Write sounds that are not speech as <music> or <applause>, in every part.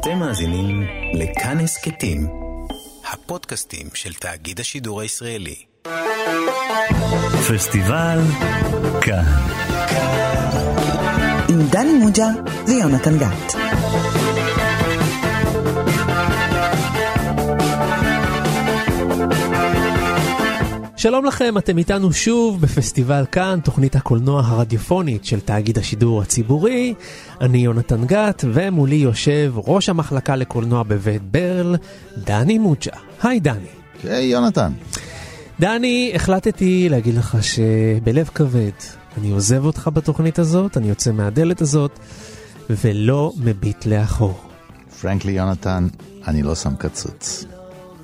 אתם מאזינים לכאן הסכתים, הפודקאסטים של תאגיד השידור הישראלי. פסטיבל כאן. עם דני מוג'ה ויונתן גת. שלום לכם, אתם איתנו שוב בפסטיבל כאן, תוכנית הקולנוע הרדיופונית של תאגיד השידור הציבורי. אני יונתן גת, ומולי יושב ראש המחלקה לקולנוע בבית ברל, דני מוג'ה. היי דני. היי יונתן. דני, החלטתי להגיד לך שבלב כבד אני עוזב אותך בתוכנית הזאת, אני יוצא מהדלת הזאת, ולא מביט לאחור. פרנקלי יונתן, אני לא שם קצוץ.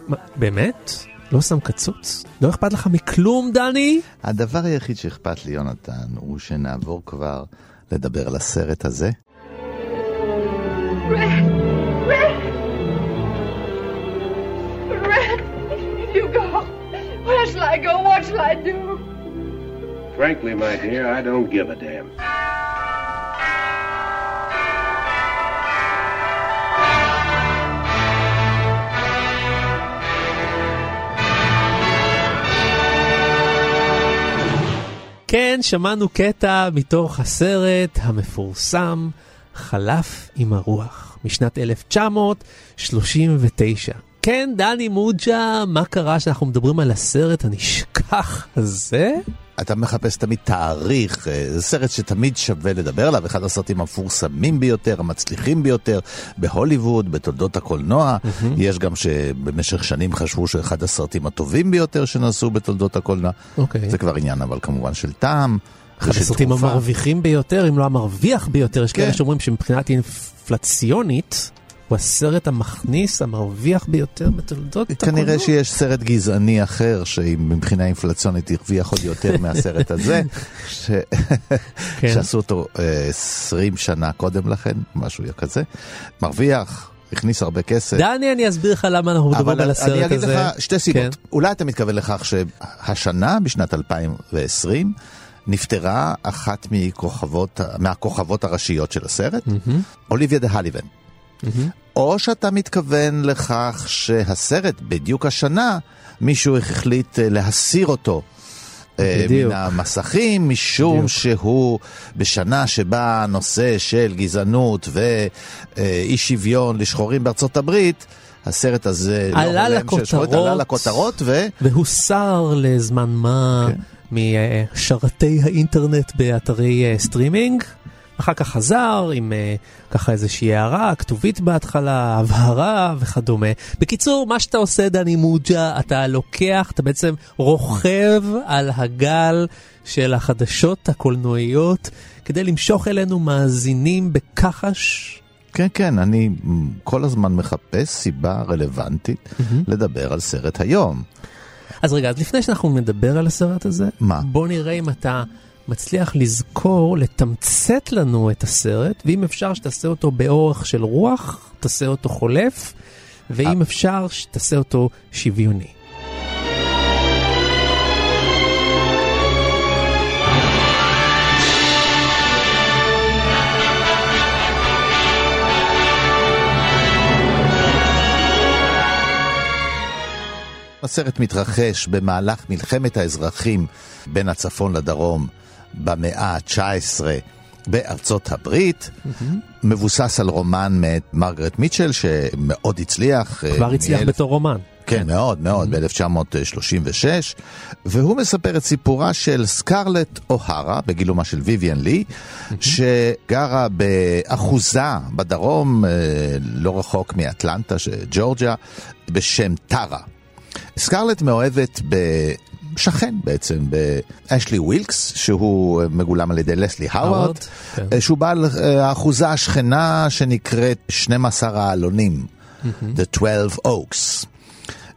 מה, באמת? לא שם קצוץ? לא אכפת לך מכלום, דני? הדבר היחיד שאכפת לי, יונתן, הוא שנעבור כבר לדבר על הסרט הזה. Red! Red! Red! You go! Where shall I go? What shall I do? Frankly, my dear, I don't give a damn. כן, שמענו קטע מתוך הסרט המפורסם חלף עם הרוח, משנת 1939. כן, דני מוג'ה, מה קרה שאנחנו מדברים על הסרט הנשכח הזה? אתה מחפש תמיד תאריך, אה, זה סרט שתמיד שווה לדבר עליו, אחד הסרטים המפורסמים ביותר, המצליחים ביותר בהוליווד, בתולדות הקולנוע. Mm-hmm. יש גם שבמשך שנים חשבו שאחד הסרטים הטובים ביותר שנעשו בתולדות הקולנוע. אוקיי. זה כבר עניין אבל כמובן של טעם. אחד הסרטים. המרוויחים ביותר, אם לא המרוויח ביותר, יש כאלה כן. שאומרים שמבחינת אינפלציונית, הוא הסרט המכניס, המרוויח ביותר בתולדות הקולנוע. כנראה שיש סרט גזעני אחר שמבחינה אינפלציונית הרוויח עוד יותר <laughs> מהסרט הזה, ש... <laughs> כן. שעשו אותו אה, 20 שנה קודם לכן, משהו כזה. מרוויח, הכניס הרבה כסף. דני, אני אסביר לך למה אנחנו מדברים אבל על הסרט הזה. אני אגיד לך שתי סיבות. כן. אולי אתה מתכוון לכך שהשנה, בשנת 2020, נפטרה אחת מכוכבות, מהכוכבות הראשיות של הסרט, אוליביה דה הליבן. או שאתה מתכוון לכך שהסרט, בדיוק השנה, מישהו החליט אה, להסיר אותו. אה, בדיוק. מן המסכים, משום בדיוק. שהוא בשנה שבה הנושא של גזענות ואי שוויון לשחורים בארצות הברית, הסרט הזה לא עלה שחורים, לכותרות. עלה לכותרות, ו... והוסר לזמן מה כן. משרתי האינטרנט באתרי אה, סטרימינג. אחר כך חזר עם אה, ככה איזושהי הערה, כתובית בהתחלה, הבהרה וכדומה. בקיצור, מה שאתה עושה, דני מוג'ה, אתה לוקח, אתה בעצם רוכב על הגל של החדשות הקולנועיות כדי למשוך אלינו מאזינים בכחש. כן, כן, אני כל הזמן מחפש סיבה רלוונטית לדבר על סרט היום. אז רגע, אז לפני שאנחנו נדבר על הסרט הזה, מה? בוא נראה אם אתה מצליח לזכור, לתמצת לנו את הסרט, ואם אפשר שתעשה אותו באורך של רוח, תעשה אותו חולף, ואם אפשר שתעשה אותו שוויוני. הסרט מתרחש במהלך מלחמת האזרחים בין הצפון לדרום במאה ה-19 בארצות הברית, מבוסס על רומן מאת מרגרט מיטשל שמאוד הצליח. אה, כבר הצליח מאלף- בתור רומן. כן, מאוד מאוד, ב-1936, והוא מספר את סיפורה של סקרלט אוהרה, בגילומה של ויvian לי, שגרה באחוזה בדרום, אה, לא רחוק מאטלנטה, ג'ורג'יה, בשם טרה. סקרלט מאוהבת בשכן בעצם, באשלי ווילקס, שהוא אה, מגולם על ידי לסלי הווארד, כן. אה, שהוא בעל אה, האחוזה השכנה שנקראת 12 האלונים, The 12 Oaks.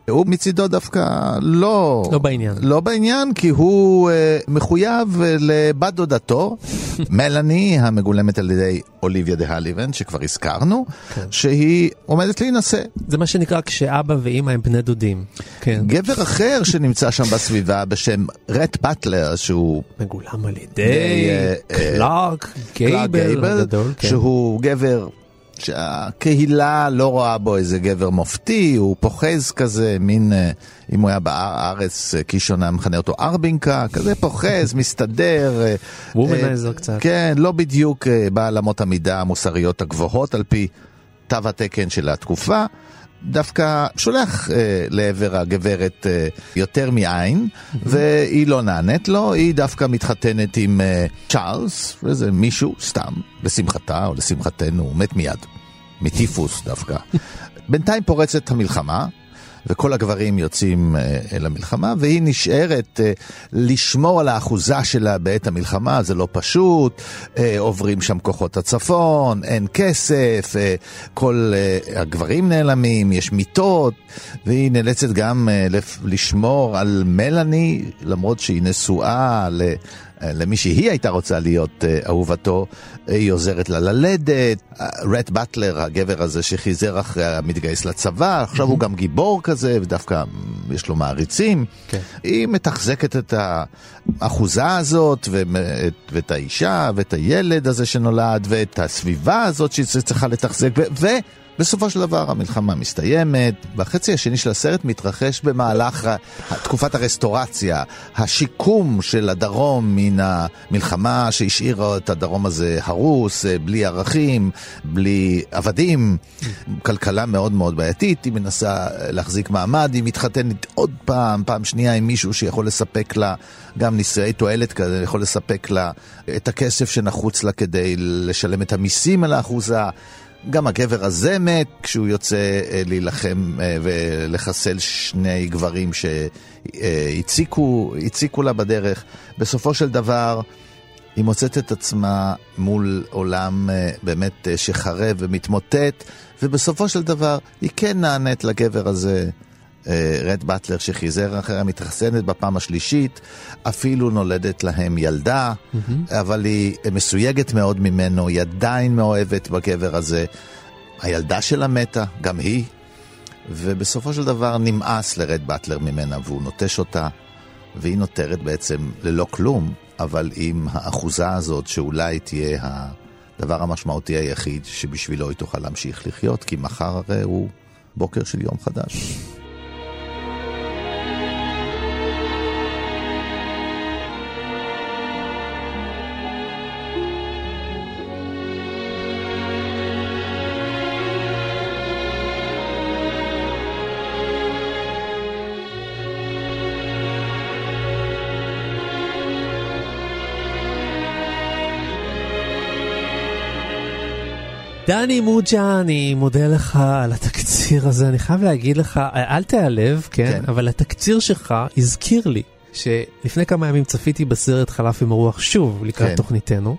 הוא מצידו דווקא לא... לא בעניין. לא בעניין, כי הוא uh, מחויב uh, לבת דודתו, <laughs> מלאני, המגולמת על ידי אוליביה דה הבילנד, שכבר הזכרנו, כן. שהיא עומדת להינשא. זה מה שנקרא כשאבא ואימא הם בני דודים. כן. גבר אחר שנמצא שם בסביבה בשם רט באטלר, שהוא מגולם על ידי די, אה, קלארק גייבל הגדול. כן. שהוא גבר שהקהילה לא רואה בו איזה גבר מופתי, הוא פוחז כזה, מין, אה, אם הוא היה בארץ, אה, קישון היה מכנה אותו ארבינקה, כזה פוחז, מסתדר. womanizer אה, קצת. כן, לא בדיוק בעל אמות המידה המוסריות הגבוהות על פי תו התקן של התקופה. דווקא שולח אה, לעבר הגברת אה, יותר מעין, והיא לא נענית לו, היא דווקא מתחתנת עם אה, צ'ארלס, וזה מישהו, סתם, לשמחתה או לשמחתנו, הוא מת מיד, מטיפוס דווקא. בינתיים פורצת המלחמה. וכל הגברים יוצאים אה, אל המלחמה, והיא נשארת אה, לשמור על האחוזה שלה בעת המלחמה, זה לא פשוט, אה, עוברים שם כוחות הצפון, אין כסף, כל הגברים נעלמים, יש מיטות, והיא נאלצת גם לשמור על מלאני, למרות שהיא נשואה ל... למי שהיא הייתה רוצה להיות אה, אהובתו, היא עוזרת לה ללדת. רט באטלר, הגבר הזה שחיזר אחריה, מתגייס לצבא, עכשיו הוא גם גיבור כזה, ודווקא יש לו מעריצים. כן. היא מתחזקת את האחוזה הזאת, ואת, ואת האישה, ואת הילד הזה שנולד, ואת הסביבה הזאת שהיא צריכה לתחזק, ו... בסופו של דבר המלחמה מסתיימת, והחצי השני של הסרט מתרחש במהלך תקופת הרסטורציה, השיקום של הדרום מן המלחמה שהשאירה את הדרום הזה הרוס, אה, בלי ערכים, בלי עבדים, כלכלה מאוד מאוד בעייתית, היא מנסה להחזיק מעמד, היא מתחתנת עוד פעם, פעם שנייה עם מישהו שיכול לספק לה גם נישואי תועלת כזה, יכול לספק לה את הכסף שנחוץ לה כדי לשלם את המיסים על האחוזה. גם הגבר הזה מת כשהוא יוצא אה, להילחם אה, ולחסל שני גברים שהציקו הציקו לה בדרך. בסופו של דבר, היא מוצאת את עצמה מול עולם אה, באמת שחרב ומתמוטט, ובסופו של דבר היא כן נענית לגבר הזה. רד באטלר שחיזר אחריה, מתחסנת בפעם השלישית, אפילו נולדת להם ילדה, אבל היא מסויגת מאוד ממנו, היא עדיין מאוהבת בגבר הזה. הילדה שלה מתה, גם היא, ובסופו של דבר נמאס לרד באטלר ממנה והוא נוטש אותה, והיא נותרת בעצם ללא כלום, אבל עם האחוזה הזאת שאולי תהיה הדבר המשמעותי היחיד שבשבילו היא תוכל להמשיך לחיות, כי מחר הרי הוא בוקר של יום חדש. דני מוג'ה, אני מודה לך על התקציר הזה, אני חייב להגיד לך, אל תיעלב, כן, כן. אבל התקציר שלך הזכיר לי שלפני כמה ימים צפיתי בסרט חלף עם הרוח שוב לקראת כן. תוכניתנו.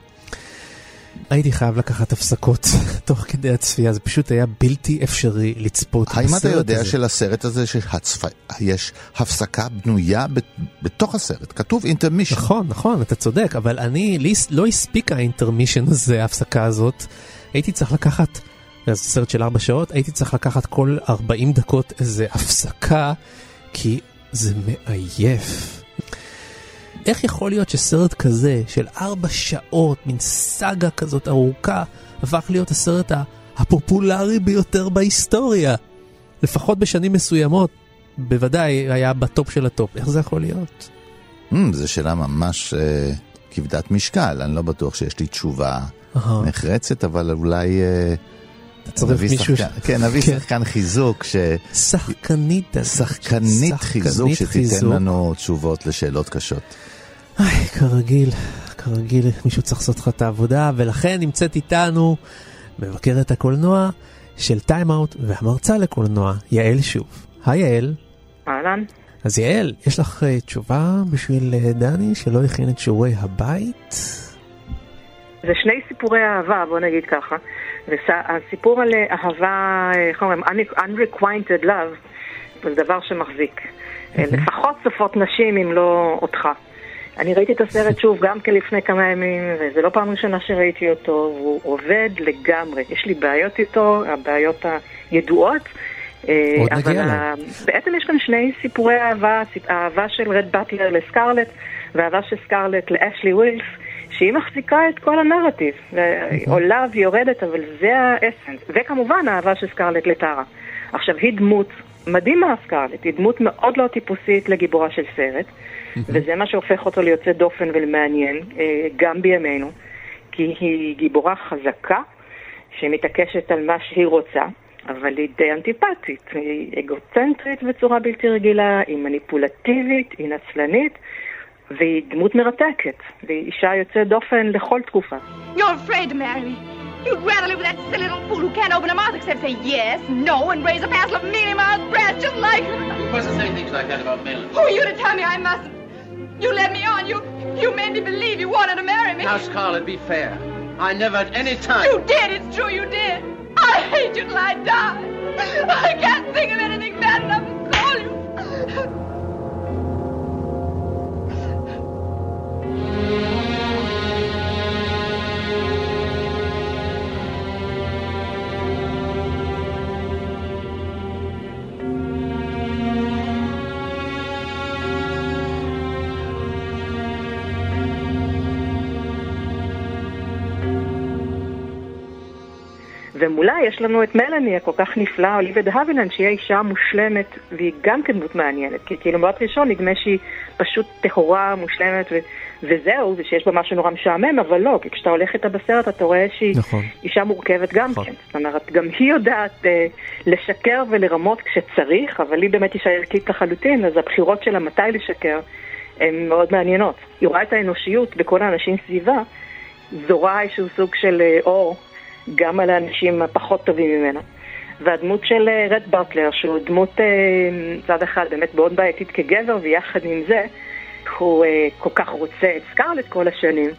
הייתי חייב לקחת הפסקות <laughs> תוך כדי הצפייה, זה פשוט היה בלתי אפשרי לצפות בסרט האם הזה. אתה יודע שלסרט הזה שהצפ... יש הפסקה בנויה ב... בתוך הסרט? כתוב אינטרמישן. נכון, נכון, אתה צודק, אבל אני, לי לא הספיק ה intermission הזה, ההפסקה הזאת. הייתי צריך לקחת, זה סרט של ארבע שעות, הייתי צריך לקחת כל 40 דקות איזה הפסקה, כי זה מעייף. איך יכול להיות שסרט כזה של ארבע שעות, מין סאגה כזאת ארוכה, הפך להיות הסרט הפופולרי ביותר בהיסטוריה? לפחות בשנים מסוימות, בוודאי היה בטופ של הטופ. איך זה יכול להיות? Mm, זו שאלה ממש uh, כבדת משקל, אני לא בטוח שיש לי תשובה. נחרצת, אבל אולי... Uh, אתה צריך מישהו ש... כן, נביא כן. שחקן חיזוק, ש... שחקנית. שחקנית חיזוק שתיתן חיזוק. לנו תשובות לשאלות קשות. איי, כרגיל, כרגיל, מישהו צריך לעשות לך את העבודה, ולכן נמצאת איתנו מבקרת הקולנוע של טיים-אאוט והמרצה לקולנוע, יעל שוב. היי יעל. אהלן. אז יעל, יש לך uh, תשובה בשביל uh, דני שלא הכין את שיעורי הבית? זה שני סיפורי אהבה, בוא נגיד ככה. והסיפור על אה, אהבה, אה, איך אומרים, un- unrequited love, זה דבר שמחזיק. אה, לפחות צופות נשים, אם לא אותך. אני ראיתי את הסרט שוב גם כן לפני כמה ימים, וזו לא פעם ראשונה שראיתי אותו, והוא עובד לגמרי. יש לי בעיות איתו, הבעיות הידועות. עוד נגיע בעצם יש כאן שני סיפורי אהבה, אהבה של רד באטלר לסקרלט, ואהבה של סקרלט לאשלי ווילס, שהיא מחזיקה את כל הנרטיב, עולה ויורדת, אבל זה האסנס. וכמובן האהבה של סקרלט לטרה. עכשיו, היא דמות מדהימה, סקרלט, היא דמות מאוד לא טיפוסית לגיבורה של סרט, וזה מה שהופך אותו ליוצא דופן ולמעניין, אה, גם בימינו, כי היא גיבורה חזקה, שמתעקשת על מה שהיא רוצה, אבל היא די אנטיפטית, היא אגוצנטרית בצורה בלתי רגילה, היא מניפולטיבית, היא נצלנית. והיא דמות מרתקת, והיא אישה יוצאת דופן לכל תקופה. You're afraid to marry me. You'd rather live with that silly little fool who can't open a mouth except say yes, no, and raise a passel of mealy-mouthed brats just like her. You mustn't say things like that about Melanie. Who are you to tell me I mustn't? You led me on. You you made me believe you wanted to marry me. Now, Scarlett, be fair. I never at any time... You did. It's true you did. I hate you till I die. I can't think of anything bad enough to call you. ומולה יש לנו את מלאני הכל כך נפלאה, אוליבד האבילנד, שהיא האישה המושלמת, והיא גם כן דמות מעניינת, כי כאילו מבט ראשון נדמה שהיא פשוט טהורה, מושלמת, ו- וזהו, ושיש בה משהו נורא משעמם, אבל לא, כי כשאתה הולך איתה בסרט אתה רואה שהיא נכון. אישה מורכבת גם נכון. כן. זאת אומרת, גם היא יודעת אה, לשקר ולרמות כשצריך, אבל היא באמת אישה ערכית לחלוטין, אז הבחירות שלה מתי לשקר הן מאוד מעניינות. היא רואה את האנושיות בכל האנשים סביבה, זורה איזשהו סוג של אה, אור גם על האנשים הפחות טובים ממנה. והדמות של אה, רד באטלר, שהוא דמות אה, מצד אחד באמת מאוד בעייתית כגבר, ויחד עם זה הוא אה, כל כך רוצה את סקרלט כל השנים.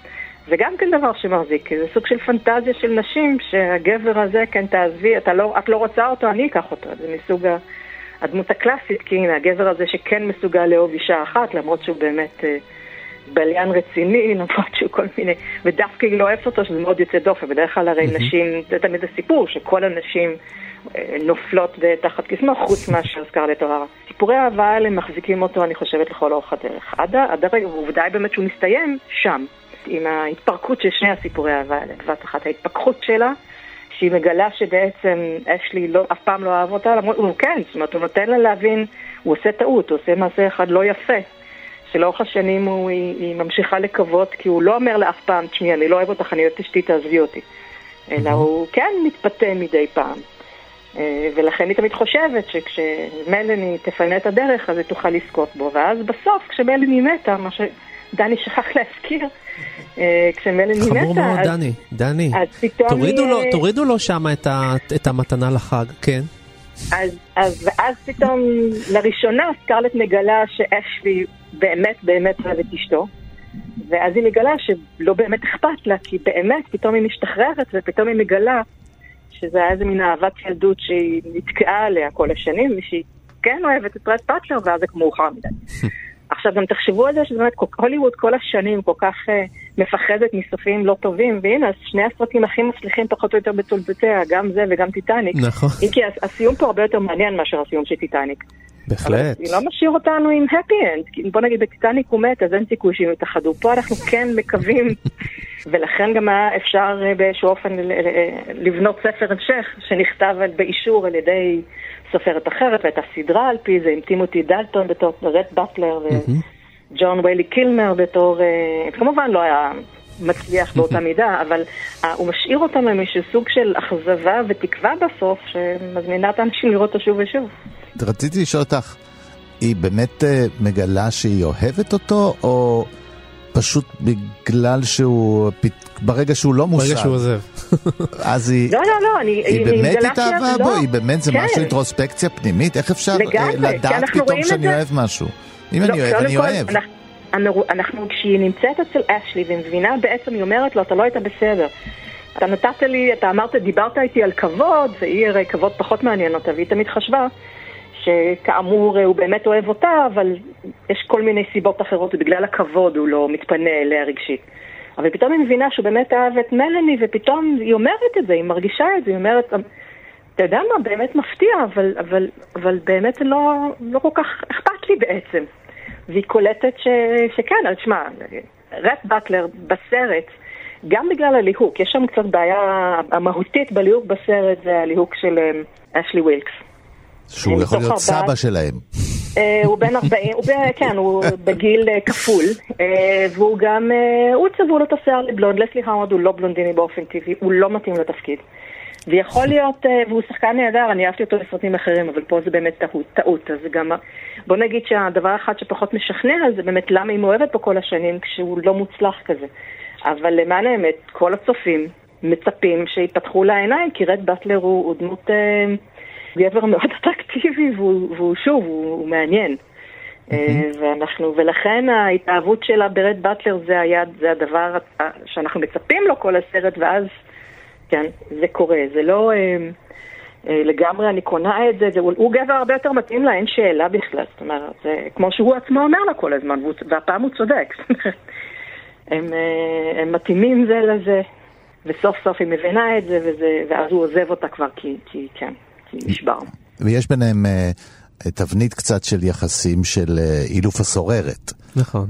זה גם כן דבר שמחזיק, כי זה סוג של פנטזיה של נשים, שהגבר הזה, כן תעזבי, לא, את לא רוצה אותו, אני אקח אותו. זה מסוג הדמות הקלאסית, כי הנה, הגבר הזה שכן מסוגל לאהוב אישה אחת, למרות שהוא באמת אה, בליין רציני, <laughs> למרות שהוא כל מיני, ודווקא היא לא אוהבת אותו, שזה מאוד יוצא דופן. בדרך כלל הרי נשים, זה תמיד הסיפור, שכל הנשים נופלות תחת קסמו, חוץ מאשר סקרלט אוהרה. סיפורי האהבה האלה מחזיקים אותו, אני חושבת, לכל אורך הדרך. עד, הרגע, ועובדה היא באמת שהוא מסתיים שם, עם ההתפרקות של שני הסיפורי האהבה האלה, בבת אחת. ההתפכחות שלה, שהיא מגלה שבעצם אשלי לא, אף פעם לא אהב אותה, למרות, הוא כן, זאת אומרת, הוא נותן לה להבין, הוא עושה טעות, הוא עושה מעשה אחד לא יפה. שלאורך השנים הוא, היא, היא ממשיכה לקוות, כי הוא לא אומר לה אף פעם, תשמעי, אני לא אוהב אותך, אני אוהבת אשתי, תעזבי אותי. אלא הוא כן מתפתה מדי פעם. אה, ולכן היא תמיד חושבת שכשמלני תפנה את הדרך, אז היא תוכל לזכות בו. ואז בסוף, כשמלני מתה, מה שדני שכח <laughs> להזכיר, אה, כשמלני מתה, חמור מאוד, אז, דני, דני. אז פתאום תורידו היא, לו, אה, תורידו לו שם את, ה, את המתנה לחג, כן. אז, אז, ואז פתאום, לראשונה סקרלט מגלה שאשלי באמת באמת אוהב את אשתו, ואז היא מגלה שלא באמת אכפת לה, כי באמת פתאום היא משתחררת, ופתאום היא מגלה שזה היה איזה מין אהבת ילדות שהיא נתקעה עליה כל השנים, ושהיא כן אוהבת את רט באטלר, ואז זה מאוחר מדי. <laughs> עכשיו גם תחשבו על זה שבאמת הוליווד כל השנים כל כך uh, מפחדת מסופים לא טובים, והנה שני הסרטים הכי מצליחים פחות או יותר בתולדותיה, גם זה וגם טיטניק. נכון. אם כי הס- הסיום פה הרבה יותר מעניין מאשר הסיום של טיטניק. בהחלט. היא לא משאיר אותנו עם happy end, כי בוא נגיד בטיטניק הוא מת אז אין סיכוי שהם יתאחדו. פה אנחנו כן מקווים, <laughs> ולכן גם היה אפשר אה, באיזשהו אופן ל- לבנות ספר המשך שנכתב באישור על ידי סופרת אחרת, והייתה סדרה על פי זה עם טימותי דלטון בתור רד באטלר וג'ון ויילי קילמר בתור, אה, כמובן לא היה מצליח באותה מידה, אבל אה, הוא משאיר אותנו עם איזשהו סוג של אכזבה ותקווה בסוף, שמזמינה את האנשים לראות אותו שוב ושוב. רציתי לשאול אותך, היא באמת אה, מגלה שהיא אוהבת אותו, או פשוט בגלל שהוא, ברגע שהוא לא מושג, ברגע שהוא עוזב. אז היא... לא, לא, לא, אני... היא באמת התאהבה בו? לא. היא באמת, זה כן. משהו אינטרוספקציה פנימית? איך אפשר אה, לדעת פתאום שאני אוהב משהו? אם לא, אני אוהב, אני אוהב. אנחנו- אנחנו, אנחנו, כשהיא נמצאת אצל אשלי והיא מבינה בעצם, היא אומרת לו, אתה לא היית בסדר. אתה נתת לי, אתה אמרת, דיברת איתי על כבוד, והיא הרי כבוד פחות מעניין אותה, והיא תמיד חשבה שכאמור הוא באמת אוהב אותה, אבל יש כל מיני סיבות אחרות, ובגלל הכבוד הוא לא מתפנה אליה רגשית. אבל פתאום היא מבינה שהוא באמת אהב את מלאני, ופתאום היא אומרת את זה, היא מרגישה את זה, היא אומרת, אתה יודע מה, באמת מפתיע, אבל, אבל, אבל באמת לא, לא כל כך אכפת לי בעצם. והיא קולטת ש, שכן, אז שמע, רט באטלר בסרט, גם בגלל הליהוק, יש שם קצת בעיה המהותית בליהוק בסרט, זה הליהוק של אה, אשלי ווילקס. שהוא יכול להיות סבא שלהם. אה, הוא בן 40, הוא ב- כן, הוא בגיל אה, כפול, אה, והוא גם, הוא צבעו לו את השיער לבלונד, לסלי הווארד הוא לא בלונדיני באופן טבעי, הוא לא מתאים לתפקיד. ויכול להיות, והוא שחקן נהדר, אני אהבתי אותו בסרטים אחרים, אבל פה זה באמת טעות, טעות. אז גם, בוא נגיד שהדבר אחד שפחות משכנע זה באמת למה היא מאוהבת בו כל השנים כשהוא לא מוצלח כזה. אבל למען האמת, כל הצופים מצפים שיפתחו לה עיניים, כי רד באטלר הוא, הוא דמות אה, גבר מאוד אטרקטיבי, והוא, והוא שוב, הוא, הוא מעניין. אה, ואנחנו, ולכן ההתאהבות שלה ברד באטלר זה היה, זה הדבר שאנחנו מצפים לו כל הסרט, ואז, כן, זה קורה. זה לא... אה, אה, לגמרי אני קונה את זה, זה הוא, גבר הרבה יותר מתאים לה, אין שאלה בכלל. זאת אומרת, זה כמו שהוא עצמו אומר לה כל הזמן, והפעם הוא צודק. <laughs> הם, אה, הם מתאימים זה לזה, וסוף סוף היא מבינה את זה, וזה, ואז הוא עוזב אותה כבר כי, כי כן, נשבר. ויש ביניהם אה, תבנית קצת של יחסים של אה, אילוף הסוררת. נכון.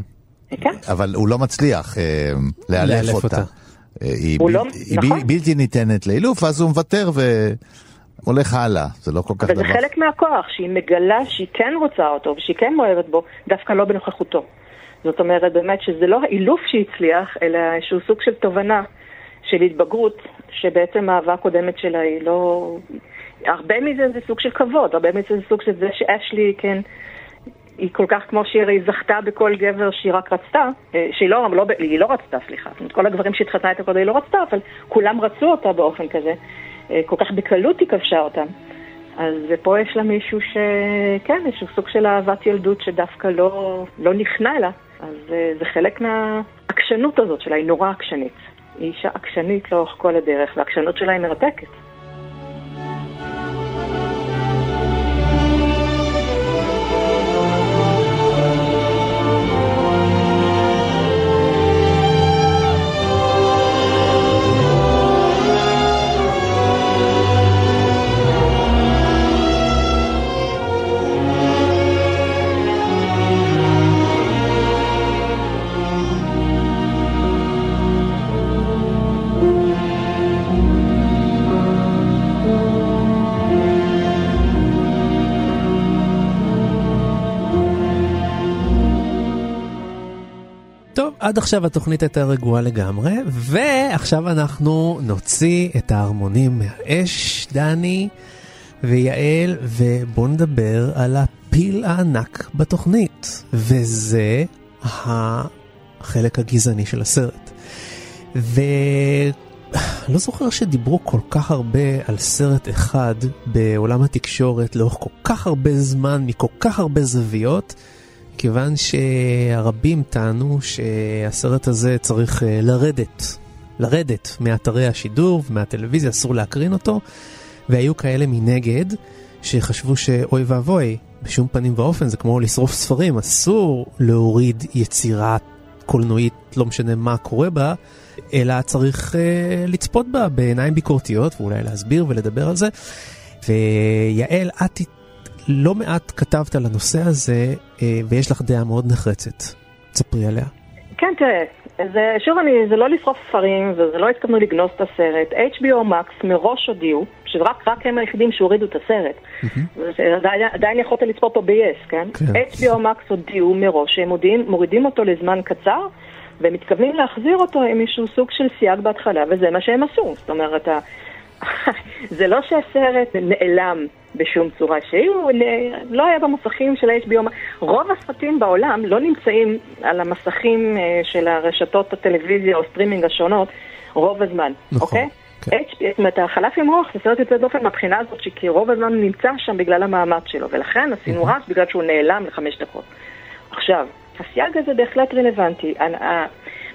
כן? אבל הוא לא מצליח אה, לאלף לאלף אותה. אותה. היא. לא-. נכון. בלתי ניתנת לאילוף, אז הוא מוותר והולך הלאה. זה לא כל כך וזה דבר. חלק מהכוח, שהיא מגלה שהיא כן רוצה אותו ושהיא כן מאוהבת בו, דווקא לא בנוכחותו. זאת אומרת באמת שזה לא האילוף שהצליח, אלא איזשהו סוג של תובנה של התבגרות, שבעצם האהבה הקודמת שלה היא לא... הרבה מזה זה סוג של כבוד, הרבה מזה זה סוג של זה שאשלי, כן, היא כל כך כמו שהיא זכתה בכל גבר שהיא רק רצתה, אה, שהיא לא, לא, היא לא רצתה, סליחה, זאת אומרת, כל הגברים שהתחתנה איתה קודם היא לא רצתה, אבל כולם רצו אותה באופן כזה, אה, כל כך בקלות היא כבשה אותם. אז פה יש לה מישהו שכן, איזשהו סוג של אהבת ילדות שדווקא לא, לא נכנע לה, אז אה, זה חלק מהעקשנות הזאת שלה, היא נורא עקשנית. היא אישה עקשנית לאורך כל הדרך, והעקשנות שלה היא מרתקת. עד עכשיו התוכנית הייתה רגועה לגמרי, ועכשיו אנחנו נוציא את ההרמונים מהאש, דני ויעל, ובואו נדבר על הפיל הענק בתוכנית, וזה החלק הגזעני של הסרט. ולא זוכר שדיברו כל כך הרבה על סרט אחד בעולם התקשורת לאורך כל כך הרבה זמן, מכל כך הרבה זוויות. כיוון שהרבים טענו שהסרט הזה צריך אה, לרדת, לרדת מאתרי השידור ומהטלוויזיה, אסור להקרין אותו, והיו כאלה מנגד שחשבו שאוי ואבוי, בשום פנים ואופן, זה כמו לשרוף ספרים, אסור להוריד יצירה קולנועית, לא משנה מה קורה בה, אלא צריך אה, לצפות בה בעיניים ביקורתיות, ואולי להסביר ולדבר על זה. ויעל, את לא מעט כתבת על הנושא הזה, אה, ויש לך דעה מאוד נחרצת. תספרי עליה. כן, תראה, זה, שוב, אני, זה לא לשרוף ספרים, וזה לא התכוונו לגנוז את הסרט. HBO Max מראש הודיעו, שרק רק הם היחידים שהורידו את הסרט. עדיין, עדיין יכולת לצפות פה ב-yes, כן? כן. HBO Max הודיעו מראש שהם מודיעים, מורידים אותו לזמן קצר, והם מתכוונים להחזיר אותו עם איזשהו סוג של סייג בהתחלה, וזה מה שהם עשו. זאת אומרת. <laughs> זה לא שהסרט נעלם בשום צורה שהיא, הוא נ- לא היה במסכים של ה-HBO. רוב הסרטים בעולם לא נמצאים על המסכים אה, של הרשתות הטלוויזיה או סטרימינג השונות רוב הזמן, נכון, אוקיי? כן. HB, זאת אומרת, חלף עם הרוח זה סרט יוצא דופן מהבחינה הזאת, שכי רוב הזמן הוא נמצא שם בגלל המאמץ שלו, ולכן עשינו רעש בגלל שהוא נעלם לחמש דקות. עכשיו, הסייג הזה בהחלט רלוונטי.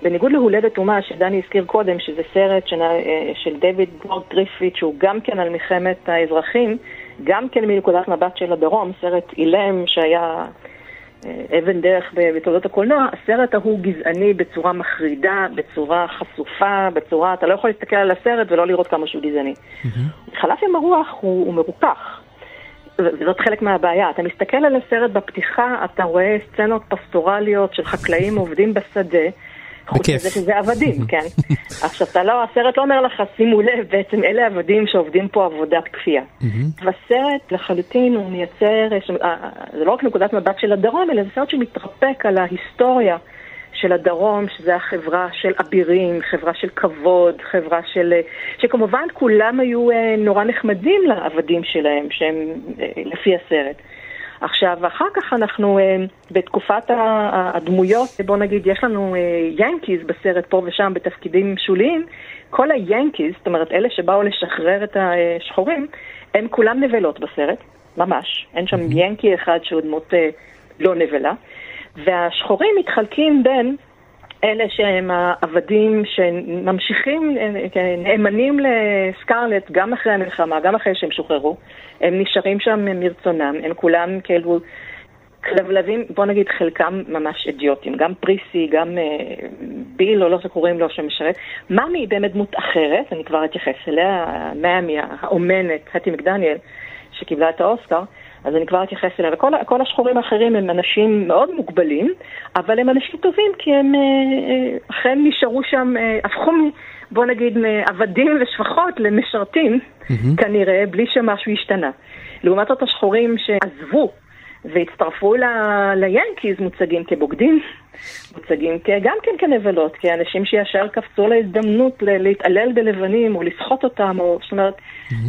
בניגוד להולדת אומה שדני הזכיר קודם, שזה סרט של, אה, של דיוויד וורק גריפית', שהוא גם כן על מלחמת האזרחים, גם כן מנקודת מבט של הדרום, סרט אילם שהיה אה, אבן דרך בתולדות הקולנוע, הסרט ההוא גזעני בצורה מחרידה, בצורה חשופה, בצורה, אתה לא יכול להסתכל על הסרט ולא לראות כמה שהוא גזעני. חלף עם הרוח הוא, הוא מרוכך. ו- וזאת חלק מהבעיה. אתה מסתכל על הסרט בפתיחה, אתה רואה סצנות פסטורליות של חקלאים עובדים בשדה, חוץ בכיף. מזה שזה עבדים, <laughs> כן. עכשיו, אתה לא, הסרט לא אומר לך, שימו לב, בעצם אלה עבדים שעובדים פה עבודת כפייה. והסרט לחלוטין הוא מייצר, אה, אה, זה לא רק נקודת מבט של הדרום, אלא זה סרט שמתרפק על ההיסטוריה של הדרום, שזה החברה של אבירים, חברה של כבוד, חברה של... אה, שכמובן כולם היו נורא נחמדים לעבדים שלהם, שהם לפי הסרט. עכשיו, אחר כך אנחנו, אה, בתקופת הדמויות, בוא נגיד, יש לנו אה, ינקיז בסרט פה ושם בתפקידים שוליים, כל היאנקיז, זאת אומרת, אלה שבאו לשחרר את השחורים, הם כולם נבלות בסרט, ממש. אין שם ינקי אחד שהוא דמות אה, לא נבלה. והשחורים מתחלקים בין אלה שהם העבדים שממשיכים, אה, נאמנים לסקרלט גם אחרי המלחמה, גם אחרי שהם שוחררו. הם נשארים שם מרצונם, הם כולם כאילו כלבלבים, בוא נגיד חלקם ממש אידיוטים, גם פריסי, גם אה, ביל, או לא שקוראים לו, שמשרת. מאמי היא באמת דמות אחרת, אני כבר אתייחס אליה, מאמי האומנת, הטי מקדניאל, שקיבלה את האוסקר. אז אני כבר אתייחס אליה. וכל כל השחורים האחרים הם אנשים מאוד מוגבלים, אבל הם אנשים טובים כי הם אה, אה, אכן נשארו שם, אה, הפכו, בוא נגיד, מעבדים ושפחות למשרתים, כנראה, בלי שמשהו השתנה. לעומת זאת השחורים שעזבו והצטרפו ל- ליאנקיז מוצגים כבוגדים, מוצגים כ- גם כן כנבלות, כאנשים שישר קפצו להזדמנות ל- להתעלל בלבנים או לסחוט אותם, או זאת אומרת,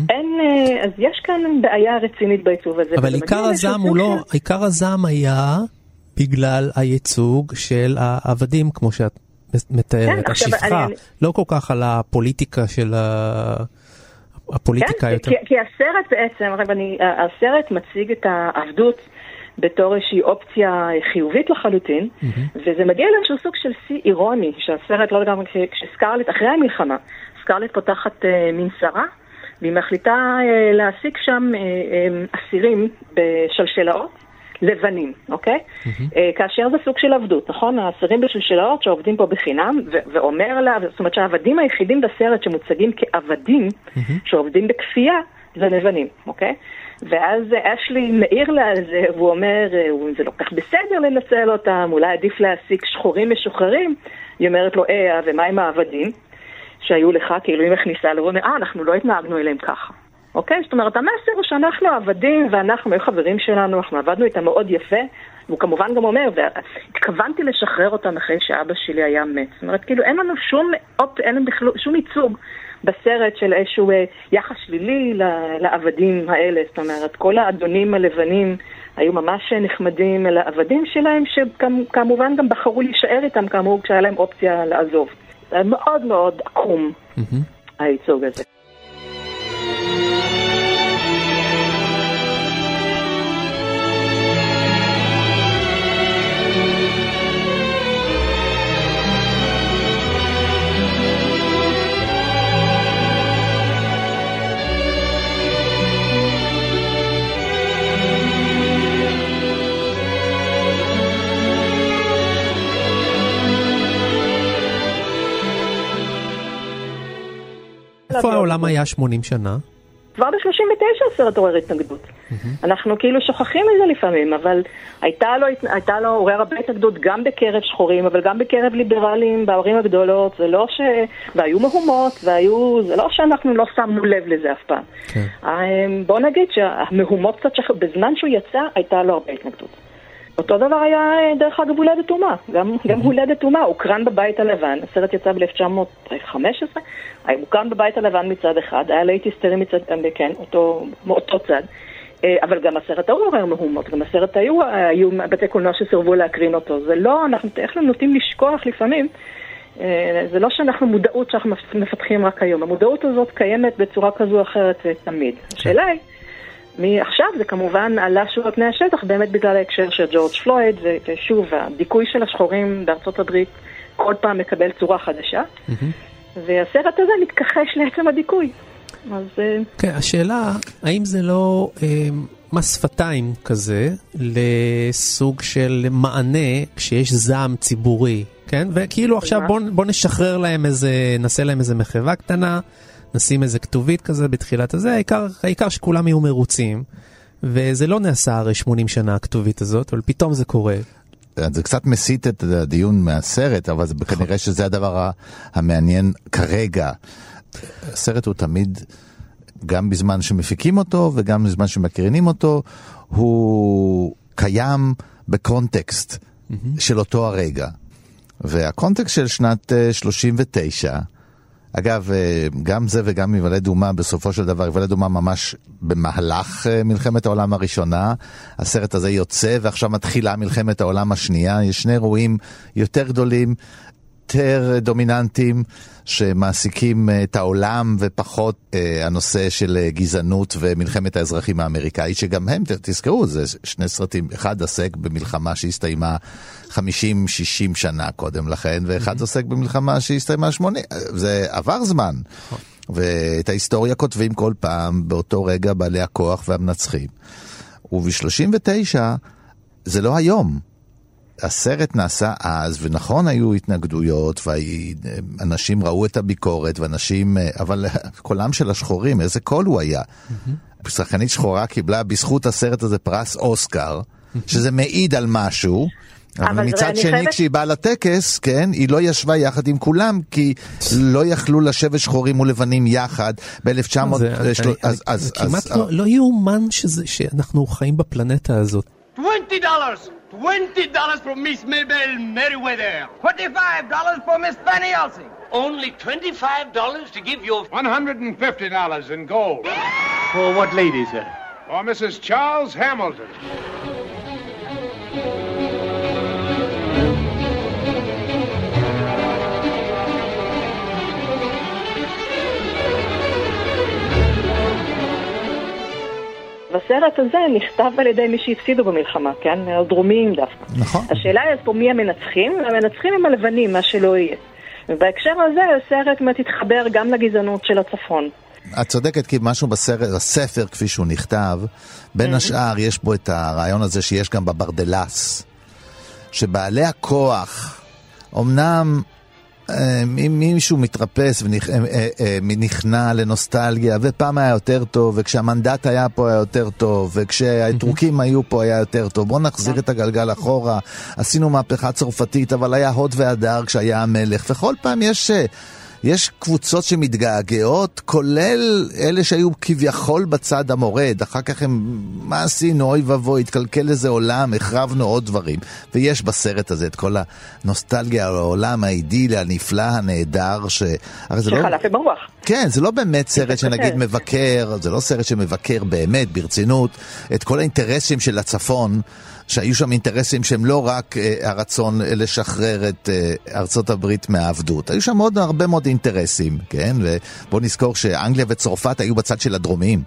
אין, אה, אז יש כאן בעיה רצינית בעיצוב הזה. אבל עיקר הזעם הוא לא. עיקר הזעם היה בגלל הייצוג של העבדים, כמו שאת מתארת, כן, השפחה, אני- לא כל כך על הפוליטיקה של ה... הפוליטיקה כן, יותר. כי, כי הסרט בעצם, הרי אני, הסרט מציג את העבדות בתור איזושהי אופציה חיובית לחלוטין, וזה מגיע לאיזשהו סוג של שיא אירוני, שהסרט לא לגמרי, כש- כשסקרלט, אחרי המלחמה, סקרלט פותחת אה, מנסרה, והיא מחליטה אה, להעסיק שם אה, אה, אסירים בשלשלאות. לבנים, אוקיי? אה, כאשר זה סוג של עבדות, נכון? האסירים בשלשלאות שעובדים פה בחינם, ו- ואומר לה, זאת אומרת שהעבדים היחידים בסרט שמוצגים כעבדים, שעובדים בכפייה, זה לבנים, אוקיי? ואז אשלי מעיר לה על זה, והוא אומר, אה, זה לא כך בסדר לנצל אותם, אולי עדיף להעסיק שחורים משוחררים. היא אומרת לו, אה, ומה עם העבדים שהיו לך? כאילו היא מכניסה לו, אה, אנחנו לא התנהגנו אליהם ככה. אוקיי? זאת אומרת, המסר הוא שאנחנו עבדים ואנחנו היו חברים שלנו, אנחנו עבדנו איתם מאוד יפה. והוא כמובן גם אומר, והתכוונתי לשחרר אותם אחרי שאבא שלי היה מת. זאת אומרת, כאילו אין לנו שום, אופ, אין לנו שום ייצוג בסרט של איזשהו אה, יחס שלילי לעבדים האלה. זאת אומרת, כל האדונים הלבנים היו ממש נחמדים לעבדים שלהם, שכמובן גם בחרו להישאר איתם, כאמור, כשהיה להם אופציה לעזוב. מאוד מאוד עקום, הייצוג הזה. איפה העולם היה 80 שנה? כבר ב-39 הסרט עורר התנגדות. אנחנו כאילו שוכחים את זה לפעמים, אבל הייתה לו, הייתה לו עורר הרבה התנגדות גם בקרב שחורים, אבל גם בקרב ליברלים בערים הגדולות, זה לא ש... והיו מהומות, והיו... זה לא שאנחנו לא שמנו לב לזה אף פעם. כן. אה, בוא נגיד שהמהומות קצת, שח... בזמן שהוא יצא, הייתה לו הרבה התנגדות. אותו דבר היה, אה, דרך אגב, הולדת אומה. גם, גם הולדת אומה, הוקרן בבית הלבן, הסרט יצא ב-1915, הוקרן בבית הלבן מצד אחד, היה להיט היסטרי מצד, אה, כן, אותו, מאותו צד. אה, אבל גם הסרט ההוא עורר מהומות, גם הסרט היו, היו בתי קולנוע שסירבו להקרין אותו. זה לא, אנחנו איך אנחנו נוטים לשכוח לפעמים. זה לא שאנחנו מודעות שאנחנו מפתחים רק היום, המודעות הזאת קיימת בצורה כזו או אחרת תמיד. השאלה היא, מעכשיו זה כמובן עלה שוב על פני השטח באמת בגלל ההקשר של ג'ורג' פלויד, ושוב, הדיכוי של השחורים בארצות הברית כל פעם מקבל צורה חדשה, והסרט הזה מתכחש לעצם הדיכוי. אז אה, כן, השאלה, האם זה לא אה, מס שפתיים כזה לסוג של מענה כשיש זעם ציבורי, כן? וכאילו עכשיו בוא, בוא נשחרר להם איזה, נעשה להם איזה מחווה קטנה, נשים איזה כתובית כזה בתחילת הזה, העיקר, העיקר שכולם יהיו מרוצים. וזה לא נעשה הרי 80 שנה הכתובית הזאת, אבל פתאום זה קורה. זה קצת מסיט את הדיון מהסרט, אבל זה, כנראה שזה הדבר המעניין כרגע. הסרט הוא תמיד, גם בזמן שמפיקים אותו וגם בזמן שמקרינים אותו, הוא קיים בקונטקסט של אותו הרגע. והקונטקסט של שנת אה, 39, אגב, אה, גם זה וגם היוולד אומה, בסופו של דבר, היוולד אומה ממש במהלך אה, מלחמת העולם הראשונה. הסרט הזה יוצא ועכשיו מתחילה מלחמת העולם השנייה. יש שני אירועים יותר גדולים, יותר דומיננטיים, שמעסיקים אה, את העולם ופחות אה, הנושא של אה, גזענות ומלחמת האזרחים האמריקאית, שגם הם, תזכרו, זה שני סרטים, אחד עסק במלחמה שהסתיימה 50-60 שנה קודם לכן, ואחד עוסק במלחמה שהסתיימה 80, זה עבר זמן. ואת ההיסטוריה כותבים כל פעם באותו רגע בעלי הכוח והמנצחים. וב-39 זה לא היום. הסרט נעשה אז, ונכון היו התנגדויות, ואנשים ראו את הביקורת, ואנשים, אה, אבל קולם של השחורים, איזה קול הוא היה. Mm-hmm. שחקנית שחורה קיבלה בזכות הסרט הזה פרס אוסקר, mm-hmm. שזה מעיד על משהו. אבל מצד שני, חייבת... כשהיא באה לטקס, כן, היא לא ישבה יחד עם כולם, כי לא יכלו לשבת שחורים ולבנים יחד ב-1900... אה, אז... כמעט אז, לא לא יאומן שאנחנו חיים בפלנטה הזאת. 20 דולר! $20 for Miss Mabel Merriweather. $25 for Miss Fanny Elsie. Only $25 to give you $150 in gold. For what lady, sir? For Mrs. Charles Hamilton. והסרט הזה נכתב על ידי מי שהפסידו במלחמה, כן? הדרומיים דווקא. נכון. השאלה היא פה מי המנצחים? המנצחים הם הלבנים, מה שלא יהיה. ובהקשר הזה הסרט באמת התחבר גם לגזענות של הצפון. את צודקת, כי משהו בסרט, הספר כפי שהוא נכתב, בין השאר יש בו את הרעיון הזה שיש גם בברדלס, שבעלי הכוח, אמנם אם מישהו מתרפס ונכנע לנוסטלגיה, ופעם היה יותר טוב, וכשהמנדט היה פה היה יותר טוב, וכשהאתרוקים היו פה היה יותר טוב, בואו נחזיר את הגלגל אחורה. עשינו מהפכה צרפתית, אבל היה הוד והדר כשהיה המלך, וכל פעם יש... יש קבוצות שמתגעגעות, כולל אלה שהיו כביכול בצד המורד, אחר כך הם, מה עשינו, אוי ואבוי, התקלקל איזה עולם, החרבנו עוד דברים. ויש בסרט הזה את כל הנוסטלגיה על העולם האידילי, הנפלא, הנהדר, ש... לא... שחלף לי ברוח. כן, זה לא באמת סרט שנגיד. מבקר, זה לא סרט שמבקר באמת, ברצינות, את כל האינטרסים של הצפון, שהיו שם אינטרסים שהם לא רק אה, הרצון לשחרר את אה, ארצות הברית מהעבדות, היו שם עוד הרבה מאוד אינטרסים, כן? ובואו נזכור שאנגליה וצרפת היו בצד של הדרומיים,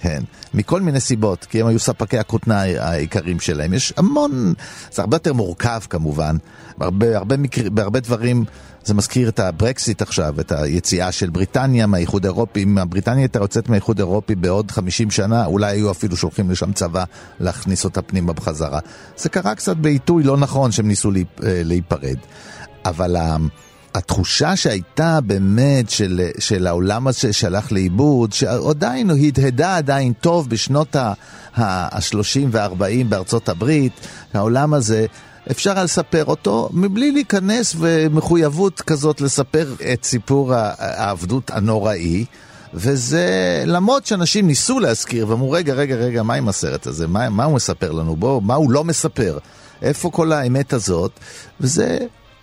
כן? מכל מיני סיבות, כי הם היו ספקי הכותנה העיקריים שלהם. יש המון, זה הרבה יותר מורכב כמובן, בהרבה, הרבה מקר, בהרבה דברים. זה מזכיר את הברקסיט עכשיו, את היציאה של בריטניה מהאיחוד האירופי. אם בריטניה הייתה יוצאת מהאיחוד האירופי בעוד 50 שנה, אולי היו אפילו שולחים לשם צבא להכניס אותה פנימה בחזרה. זה קרה קצת בעיתוי לא נכון שהם ניסו אה, להיפרד. אבל התחושה שהייתה באמת של, של העולם הזה שהלך לאיבוד, שעדיין הדהדה עדיין טוב בשנות ה-30 וה-40 בארצות הברית, העולם הזה, אפשר היה לספר אותו מבלי להיכנס ומחויבות כזאת לספר את סיפור העבדות הנוראי. וזה למרות שאנשים ניסו להזכיר ואמרו רגע רגע רגע מה עם הסרט הזה? מה, מה הוא מספר לנו? בוא מה הוא לא מספר? איפה כל האמת הזאת? וזה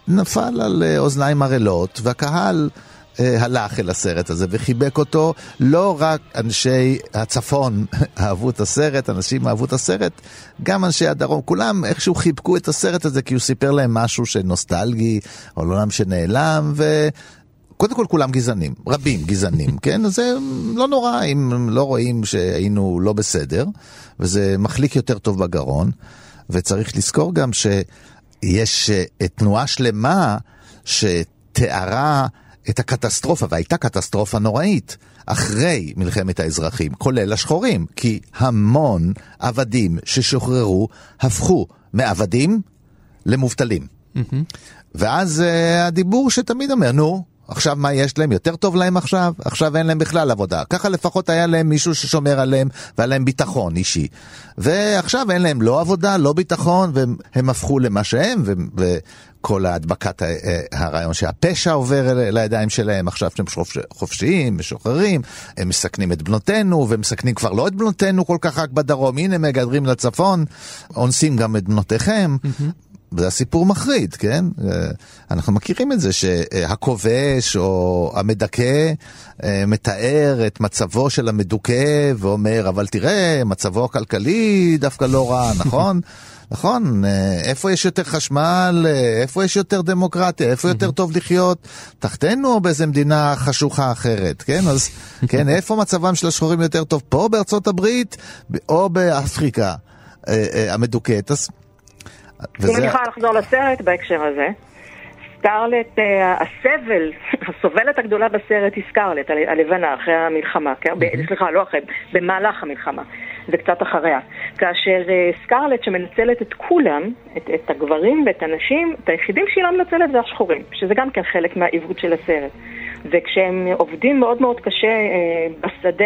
נפל על אה, אוזניים ערלות והקהל הלך אל הסרט הזה וחיבק אותו לא רק אנשי הצפון <laughs> אהבו את הסרט אנשים אהבו את הסרט גם אנשי הדרום כולם איכשהו חיבקו את הסרט הזה כי הוא סיפר להם משהו שנוסטלגי או עולם שנעלם ו... קודם כל כולם גזענים, רבים גזענים, <laughs> כן? זה לא נורא אם לא רואים שהיינו לא בסדר, וזה מחליק יותר טוב בגרון, וצריך לזכור גם שיש אה, תנועה שלמה שתיארה את הקטסטרופה, והייתה קטסטרופה נוראית, אחרי מלחמת האזרחים, כולל השחורים, כי המון עבדים ששוחררו הפכו מעבדים למובטלים. ואז uh, הדיבור שתמיד אומר, נו, עכשיו מה יש להם? יותר טוב להם עכשיו? עכשיו אין להם בכלל עבודה. ככה לפחות היה להם מישהו ששומר עליהם והיה להם ביטחון אישי. ועכשיו אין להם לא עבודה, לא ביטחון, והם הפכו למה שהם, ו... כל ההדבקת אה, הרעיון שהפשע עובר לידיים שלהם עכשיו שהם חופשיים, משוחררים, הם מסכנים את בנותינו ומסכנים כבר לא את בנותינו כל כך רק בדרום, הנה מגדרים לצפון, אונסים גם את בנותיכם. Mm-hmm. זה הסיפור מחריד, כן? אנחנו מכירים את זה שהכובש או המדכא אה, מתאר את מצבו של המדוכא ואומר, אבל תראה, מצבו הכלכלי דווקא לא רע, <laughs> נכון? נכון, אה, איפה יש יותר חשמל, אה, איפה יש יותר דמוקרטיה, איפה יותר טוב לחיות, תחתנו או באיזה מדינה חשוכה אחרת, כן? אז כן, <laughs> איפה מצבם של השחורים יותר טוב, פה בארצות הברית או באפריקה המדוכאת? אז וזה... אם אני יכולה לחזור לסרט בהקשר הזה, סקרלט, אה, הסבל, <laughs> הסובלת הגדולה בסרט היא סקרלט, הלבנה, אחרי המלחמה, כן? סליחה, לא אחרי, במהלך המלחמה, זה קצת אחריה. כאשר אה, סקרלט שמנצלת את כולם, את, את הגברים ואת הנשים, את היחידים שהיא לא מנצלת זה השחורים, שזה גם כן חלק מהעיוות של הסרט. וכשהם עובדים מאוד מאוד קשה אה, בשדה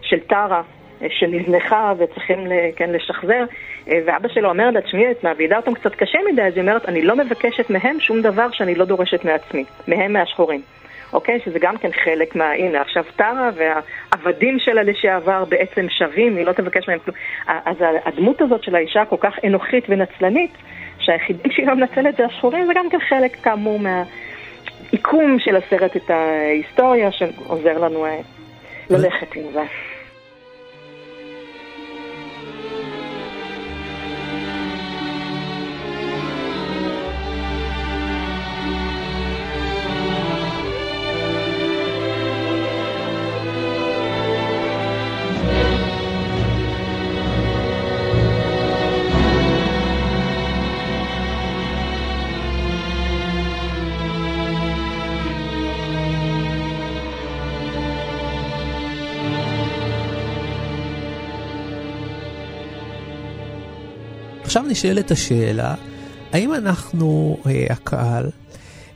של טרה, שנזנחה וצריכים כן, לשחזר, אה, ואבא שלו אומר לה, תשמעי, את מעבידה אותם קצת קשה מדי, אז היא אומרת, אני לא מבקשת מהם שום דבר שאני לא דורשת מעצמי, מהם מהשחורים. אוקיי? שזה גם כן חלק מה... הנה, עכשיו טרה והעבדים שלה לשעבר בעצם שווים, היא לא תבקש מהם כלום. אז הדמות הזאת של האישה כל כך אנוכית ונצלנית, שהיחידים שהיא לא מנצלת זה השחורים, זה גם כן חלק, כאמור, מהעיקום של הסרט את ההיסטוריה, שעוזר לנו אה, ללכת עם זה. עכשיו נשאלת השאלה, האם אנחנו, אה, הקהל,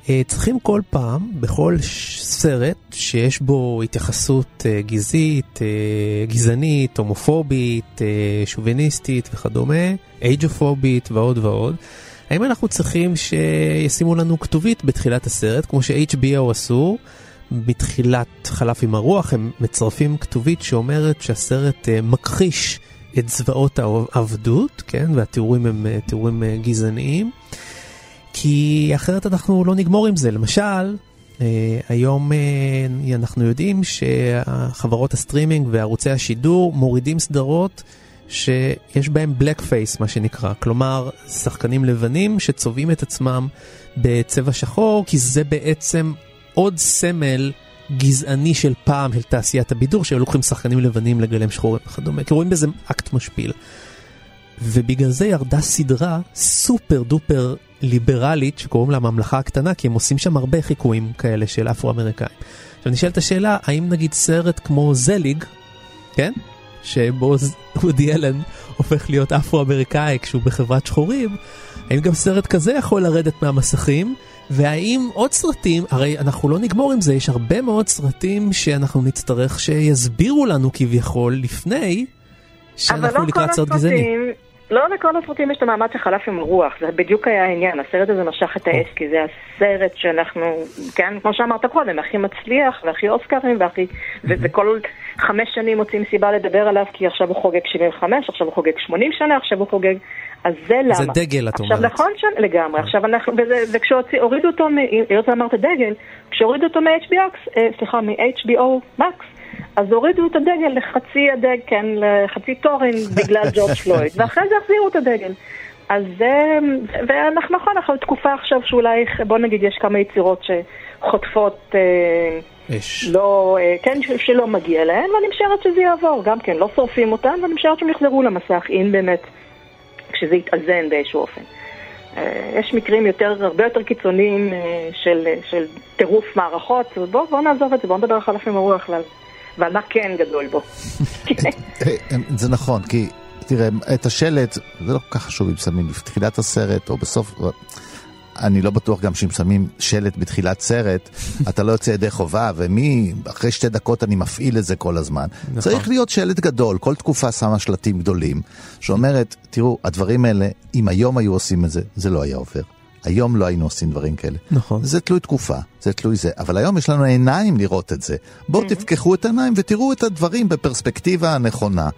אה, צריכים כל פעם, בכל סרט שיש בו התייחסות אה, גזעית, אה, גזענית, הומופובית, אה, שוביניסטית וכדומה, אייג'ופובית ועוד ועוד, האם אנחנו צריכים שישימו לנו כתובית בתחילת הסרט, כמו ש-HBO עשו? בתחילת חלף עם הרוח הם מצרפים כתובית שאומרת שהסרט אה, מכחיש את זוועות העבדות, כן, והתיאורים הם אה, תיאורים אה, גזעניים, כי אחרת אנחנו לא נגמור עם זה. למשל, אה, היום אנחנו יודעים שחברות הסטרימינג וערוצי השידור מורידים סדרות שיש בהם blackface, מה שנקרא. כלומר, שחקנים לבנים שצובעים את עצמם בצבע שחור, כי זה בעצם עוד סמל גזעני של פעם של תעשיית הבידור, שהיו לוקחים שחקנים לבנים לגלם שחורים וכדומה, כי רואים בזה אקט משפיל. ובגלל זה ירדה סדרה סופר דופר ליברלית שקוראים לה הממלכה הקטנה, כי הם עושים שם הרבה חיקויים כאלה של אפרו-אמריקאים. עכשיו נשאלת השאלה, האם נגיד סרט כמו זליג, כן? שבו וודי אלן הופך להיות אפרו-אמריקאי כשהוא בחברת שחורים, האם גם סרט כזה יכול לרדת מהמסכים? והאם עוד סרטים, הרי אנחנו לא נגמור עם זה, יש הרבה מאוד סרטים שאנחנו נצטרך שיסבירו לנו כביכול לפני שאנחנו לא לקראת סרט גזעני. לא לכל הסרטים יש את המעמד שחלף עם רוח, זה בדיוק היה העניין, הסרט הזה משך את האש, כי זה הסרט שאנחנו, כן, כמו שאמרת קודם, הכי מצליח, והכי אוסקרים, והכי, וכל חמש שנים מוצאים סיבה לדבר עליו, כי עכשיו הוא חוגג 75, עכשיו הוא חוגג 80 שנה, עכשיו הוא חוגג אז זה למה. זה דגל, את אומרת. עכשיו, נכון ש... לגמרי. עכשיו אנחנו, וכשהורידו אותו, היות ואמרת דגל, כשהורידו אותו מ-HBO, אה, סליחה, מ-HBO Max, אז הורידו את הדגל לחצי הדג, כן, לחצי תורן <laughs> בגלל ג'ורג' פלויד, ואחרי זה החזירו את הדגל. אז זה, ואנחנו נכון, אנחנו בתקופה עכשיו שאולי, בוא נגיד, יש כמה יצירות שחוטפות... אש. אה, לא, אה, כן, שלא מגיע להן, ואני משערת שזה יעבור, גם כן, לא שורפים אותן, ואני משערת שהם יחזרו למסך, אם באמת כשזה יתאזן באיזשהו אופן. אה, יש מקרים יותר, הרבה יותר קיצוניים אה, של, של טירוף מערכות, בואו בוא נעזוב את זה, בואו נדבר על חלפים הרוח כלל, ועל מה כן גדול בו. <laughs> אה, זה נכון, כי תראה, את השלט, זה לא כל כך חשוב אם שמים בתחילת הסרט או בסוף, אני לא בטוח גם שאם שמים שלט בתחילת סרט, <laughs> אתה לא יוצא ידי חובה, ומי, אחרי שתי דקות אני מפעיל את זה כל הזמן. נכון. צריך להיות שלט גדול, כל תקופה שמה שלטים גדולים, שאומרת, תראו, הדברים האלה, אם היום היו עושים את זה, זה לא היה עובר. היום לא היינו עושים דברים כאלה. נכון. זה תלוי תקופה, זה תלוי זה, אבל היום יש לנו עיניים לראות את זה. בואו תפקחו את העיניים ותראו את הדברים בפרספקטיבה הנכונה.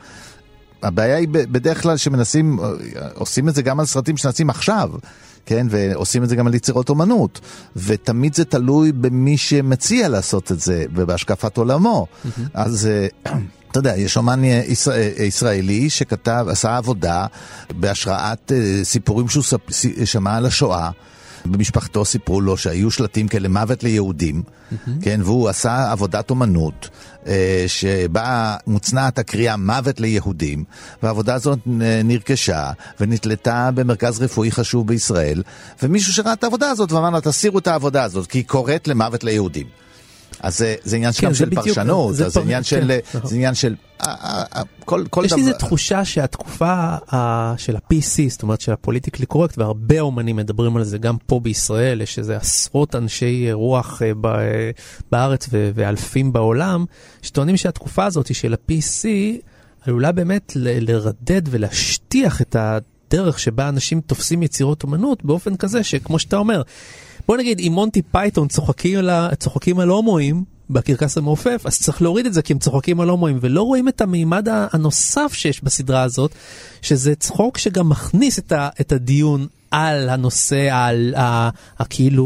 הבעיה היא בדרך כלל שמנסים, אה, עושים את זה גם על סרטים שנעשים עכשיו, כן, ועושים את זה גם על יצירות אומנות, ותמיד זה תלוי במי שמציע לעשות את זה ובהשקפת עולמו. אז... אה, <clears throat> אתה יודע, יש אומן אה, ישראל, ישראלי שכתב, עשה עבודה בהשראת אה, סיפורים שהוא שמע על השואה. במשפחתו סיפרו לו שהיו שלטים כאלה מוות ליהודים, כן, והוא עשה עבודת אומנות, אה, שבה מוצנעת הקריאה מוות ליהודים, והעבודה הזאת נרכשה ונתלתה במרכז רפואי חשוב בישראל, ומישהו שראה את העבודה הזאת ואמר לה, תסירו את העבודה הזאת, כי היא קוראת למוות ליהודים. אז זה, זה עניין כן, של בדיוק, פרשנות, זה זה פר- עניין כן, של, נכון. זה עניין של, אה, אה, אה, כל, כל יש דבר. לי איזו תחושה שהתקופה ה- של ה-PC, זאת אומרת של הפוליטיקלי קורקט, והרבה אומנים מדברים על זה, גם פה בישראל, יש איזה עשרות אנשי רוח ב- בארץ ו- ואלפים בעולם, שטוענים שהתקופה הזאת של ה-PC עלולה באמת ל- לרדד ולהשטיח את הדרך שבה אנשים תופסים יצירות אומנות באופן כזה שכמו שאתה אומר, בוא נגיד אם מונטי פייתון צוחקים על, צוחקים על הומואים בקרקס המעופף, אז צריך להוריד את זה כי הם צוחקים על הומואים ולא רואים את המימד הנוסף שיש בסדרה הזאת, שזה צחוק שגם מכניס את, ה, את הדיון על הנושא, על ה, ה,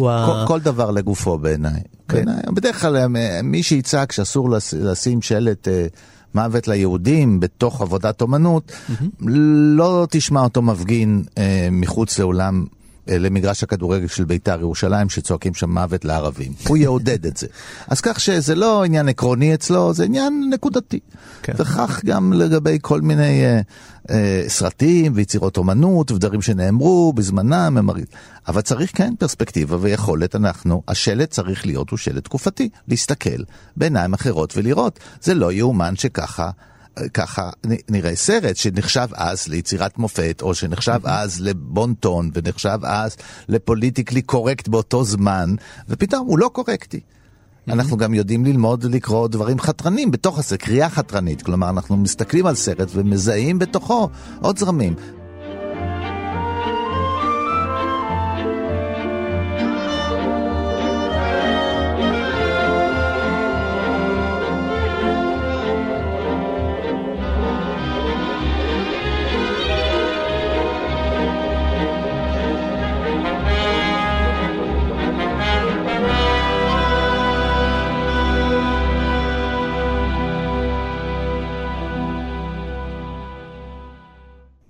ה... כל, כל דבר לגופו בעיניי. כן. בעיניי. בדרך כלל אה, מי שיצעק שאסור לש- לשים שלט אה, מוות ליהודים בתוך עבודת אומנות, לא תשמע אותו מפגין אה, מחוץ לאולם. אה, למגרש הכדורגל של בית"ר ירושלים שצועקים שם מוות לערבים. הוא יעודד את זה. אז כך שזה לא עניין עקרוני אצלו, זה עניין נקודתי. כן. וכך גם לגבי כל מיני אה, אה, סרטים ויצירות אומנות ודברים שנאמרו בזמנם. הרי- אבל צריך כן פרספקטיבה ויכולת, אנחנו, השלט צריך להיות הוא שלט תקופתי, להסתכל בעיניים אחרות ולראות. זה לא יאומן שככה... ככה נראה סרט שנחשב אז ליצירת מופת, או שנחשב אז לבון טון, ונחשב אז לפוליטיקלי קורקט באותו זמן, ופתאום הוא לא קורקטי. אנחנו גם יודעים ללמוד לקרוא דברים חתרנים בתוך הסרט, קריאה חתרנית. כלומר, אנחנו מסתכלים על סרט ומזהים בתוכו עוד זרמים.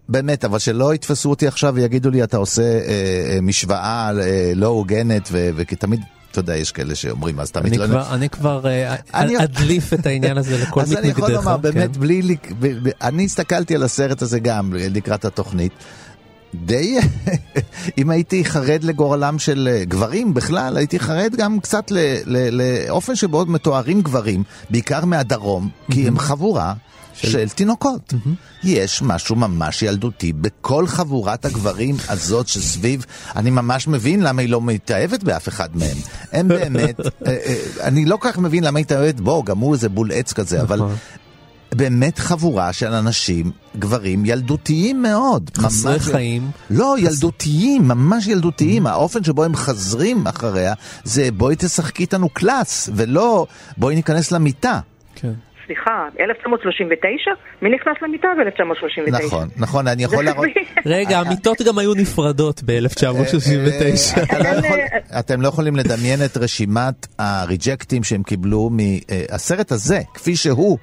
באמת, אבל שלא יתפסו אותי עכשיו ויגידו לי, אתה עושה אה, אה, משוואה אה, לא הוגנת, וכי תמיד, אתה יודע, יש כאלה שאומרים, אז אתה אני מתלונן. כבר, אני כבר אה, אני- אדליף את העניין הזה <laughs> לכל אז אני יכול. לומר, באמת, כן. בלי... אני הסתכלתי על הסרט הזה גם לקראת התוכנית. די, <laughs> אם הייתי חרד לגורלם של אה, גברים בכלל, הייתי חרד גם קצת לאופן שבו מתוארים גברים, בעיקר מהדרום, כי הם חבורה של תינוקות. יש משהו ממש ילדותי בכל חבורת הגברים הזאת שסביב, אני ממש מבין למה היא לא מתאהבת באף אחד מהם. הם <laughs> באמת, אה, אה, אני לא כל כך מבין למה היא מתאהבת בו, גם הוא איזה בול עץ כזה, אבל נכון. באמת חבורה של אנשים, גברים ילדותיים מאוד. חסרי ממש- חיים. לא, ילדותיים, ממש ילדותיים. האופן שבו הם חזרים אחריה זה בואי תשחקי איתנו קלאס, ולא בואי ניכנס למיטה. כן. סליחה, 1939? מי נכנס למיטה ב-1939? נכון, נכון, אני יכול להראות... רגע, המיטות גם היו נפרדות ב-1939. אתה לא אתם לא יכולים לדמיין את רשימת הריג'קטים שהם קיבלו מהסרט הזה, כפי שהוא.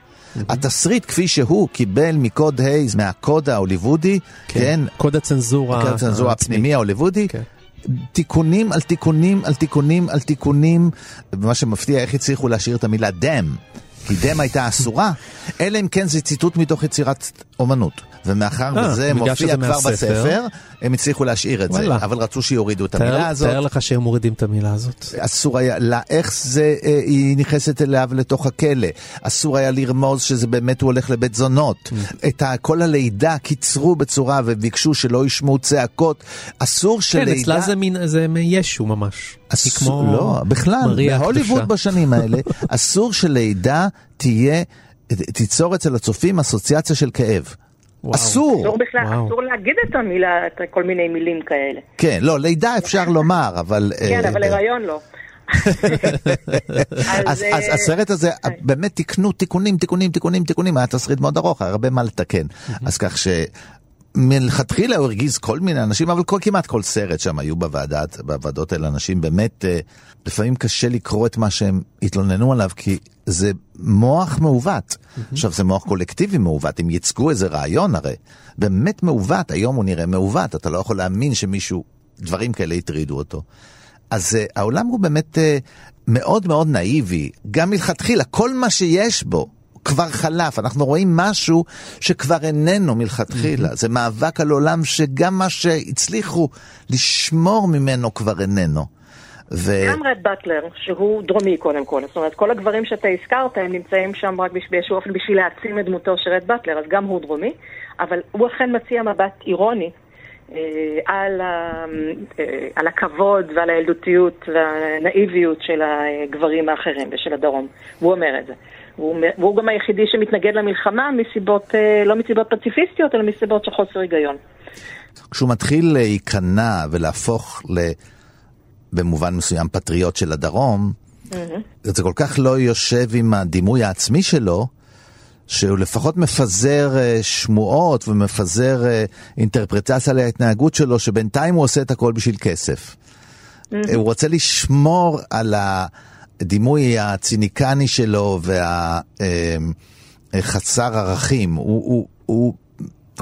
התסריט כפי שהוא קיבל מקוד הייז, מהקוד ההוליוודי, כן, קוד הצנזורה. קוד הצנזורה. הפנימי ההוליוודי, כן. תיקונים על תיקונים על תיקונים על תיקונים, ומה שמפתיע איך הצליחו להשאיר את המילה דם. כי דם הייתה אסורה, אלא אם כן זה ציטוט מתוך יצירת אומנות. ומאחר אה, וזה מופיע כבר. בספר, הם הצליחו להשאיר את זה, וואלה. אבל רצו שיורידו את תאר- המילה הזאת. תאר לך שהם מורידים את המילה הזאת. אסור היה, לה, איך זה, אה, היא נכנסת אליו לתוך הכלא. אסור היה לרמוז שזה באמת הוא הולך לבית זונות. את ה, כל הלידה קיצרו בצורה וביקשו שלא ישמעו צעקות. אסור כן, שלידה... אצלה זה מין, זה מישו ממש. אסור, כמו לא, בכלל, בהוליווד. בשנים האלה, <laughs> אסור שלידה תהיה, תיצור אצל הצופים אסוציאציה של כאב. וואו. אסור. אסור בכלל, וואו. אסור להגיד את המילה, את כל מיני מילים כאלה. כן, לא, לידה אפשר לומר, אבל... כן, אה, אבל אה, הריון לא. <laughs> אז, אה, אז הסרט הזה, באמת תיקנו תיקונים, תיקונים, תיקונים, תיקונים, היה תסריט מאוד ארוך, היה הרבה מה לתקן. אז כך ש... מלכתחילה הוא הרגיז כל מיני אנשים, אבל כל, כמעט כל סרט שם היו בוועדת, בוועדות האלה אנשים באמת, אה, לפעמים קשה לקרוא את מה שהם התלוננו עליו, כי זה מוח מעוות. עכשיו, זה מוח קולקטיבי מעוות, הם ייצגו איזה רעיון הרי, באמת מעוות, היום הוא נראה מעוות, אתה לא יכול להאמין שמישהו, דברים כאלה הטרידו אותו. אז uh, העולם הוא באמת uh, מאוד מאוד נאיבי, גם מלכתחילה, כל מה שיש בו כבר חלף, אנחנו רואים משהו שכבר איננו מלכתחילה, זה מאבק על עולם שגם מה שהצליחו לשמור ממנו כבר איננו. ו... גם רד באטלר, שהוא דרומי קודם כל, זאת אומרת, כל הגברים שאתה הזכרת, הם נמצאים שם רק באיזשהו אופן בשביל להעצים את דמותו של רד באטלר, אז גם הוא דרומי, אבל הוא אכן מציע מבט אירוני אה, על, ה, אה, על הכבוד ועל הילדותיות והנאיביות של הגברים האחרים ושל הדרום, והוא אומר את זה. והוא, והוא גם היחידי שמתנגד למלחמה מסיבות, אה, לא מסיבות פציפיסטיות, אלא מסיבות של חוסר היגיון. כשהוא מתחיל להיכנע ולהפוך ל... במובן מסוים פטריוט של הדרום, זה כל כך לא יושב עם הדימוי העצמי שלו, שהוא לפחות מפזר אה, שמועות ומפזר אה, אינטרפרטציה להתנהגות שלו, שבינתיים הוא עושה את הכל בשביל כסף. אה, הוא רוצה לשמור על הדימוי הציניקני שלו והחסר ערכים. הוא, הוא, הוא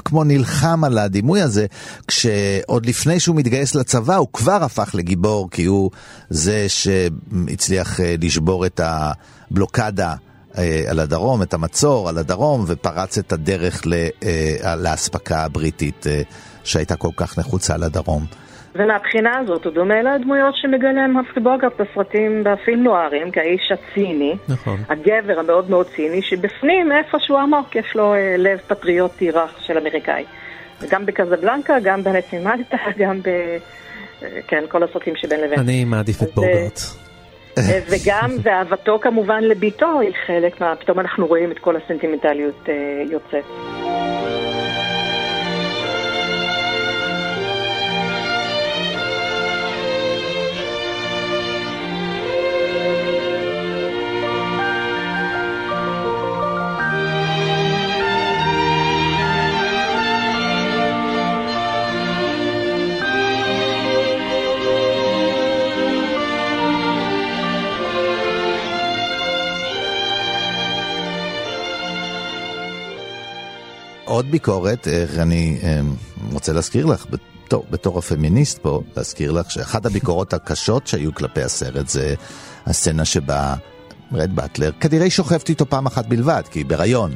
כמו נלחם על הדימוי הזה, כשעוד לפני שהוא מתגייס לצבא הוא כבר הפך לגיבור, כי הוא זה שהצליח אה, לשבור את הבלוקדה. אה, על הדרום, את המצור על הדרום, ופרץ את הדרך אה, לאספקה הבריטית שהייתה כל כך נחוצה לדרום. ומהבחינה הזאת הוא דומה לדמויות שמגלם הפרי בוגרט בסרטים, בפילם נוערים, כאיש הציני, נכון. הגבר המאוד מאוד ציני, שבפנים איפשהו עמוק יש לו אה, לב פטריוטי רך של אמריקאי. גם בקזבלנקה, גם בנצי מלטה, <laughs> גם ב... אה, כן, כל הסרטים שבין לבין. אני מעדיף את בוגרט. אה, וגם, <laughs> ואהבתו כמובן לביתו היא חלק מה... פתאום אנחנו רואים את כל הסנטימנטליות אה, יוצאת. עוד ביקורת, איך אני אה, רוצה להזכיר לך, בתור, בתור הפמיניסט פה, להזכיר לך שאחת הביקורות הקשות שהיו כלפי הסרט זה הסצנה שבה רד באטלר, כנראה היא שוכבת איתו פעם אחת בלבד, כי היא בהיריון.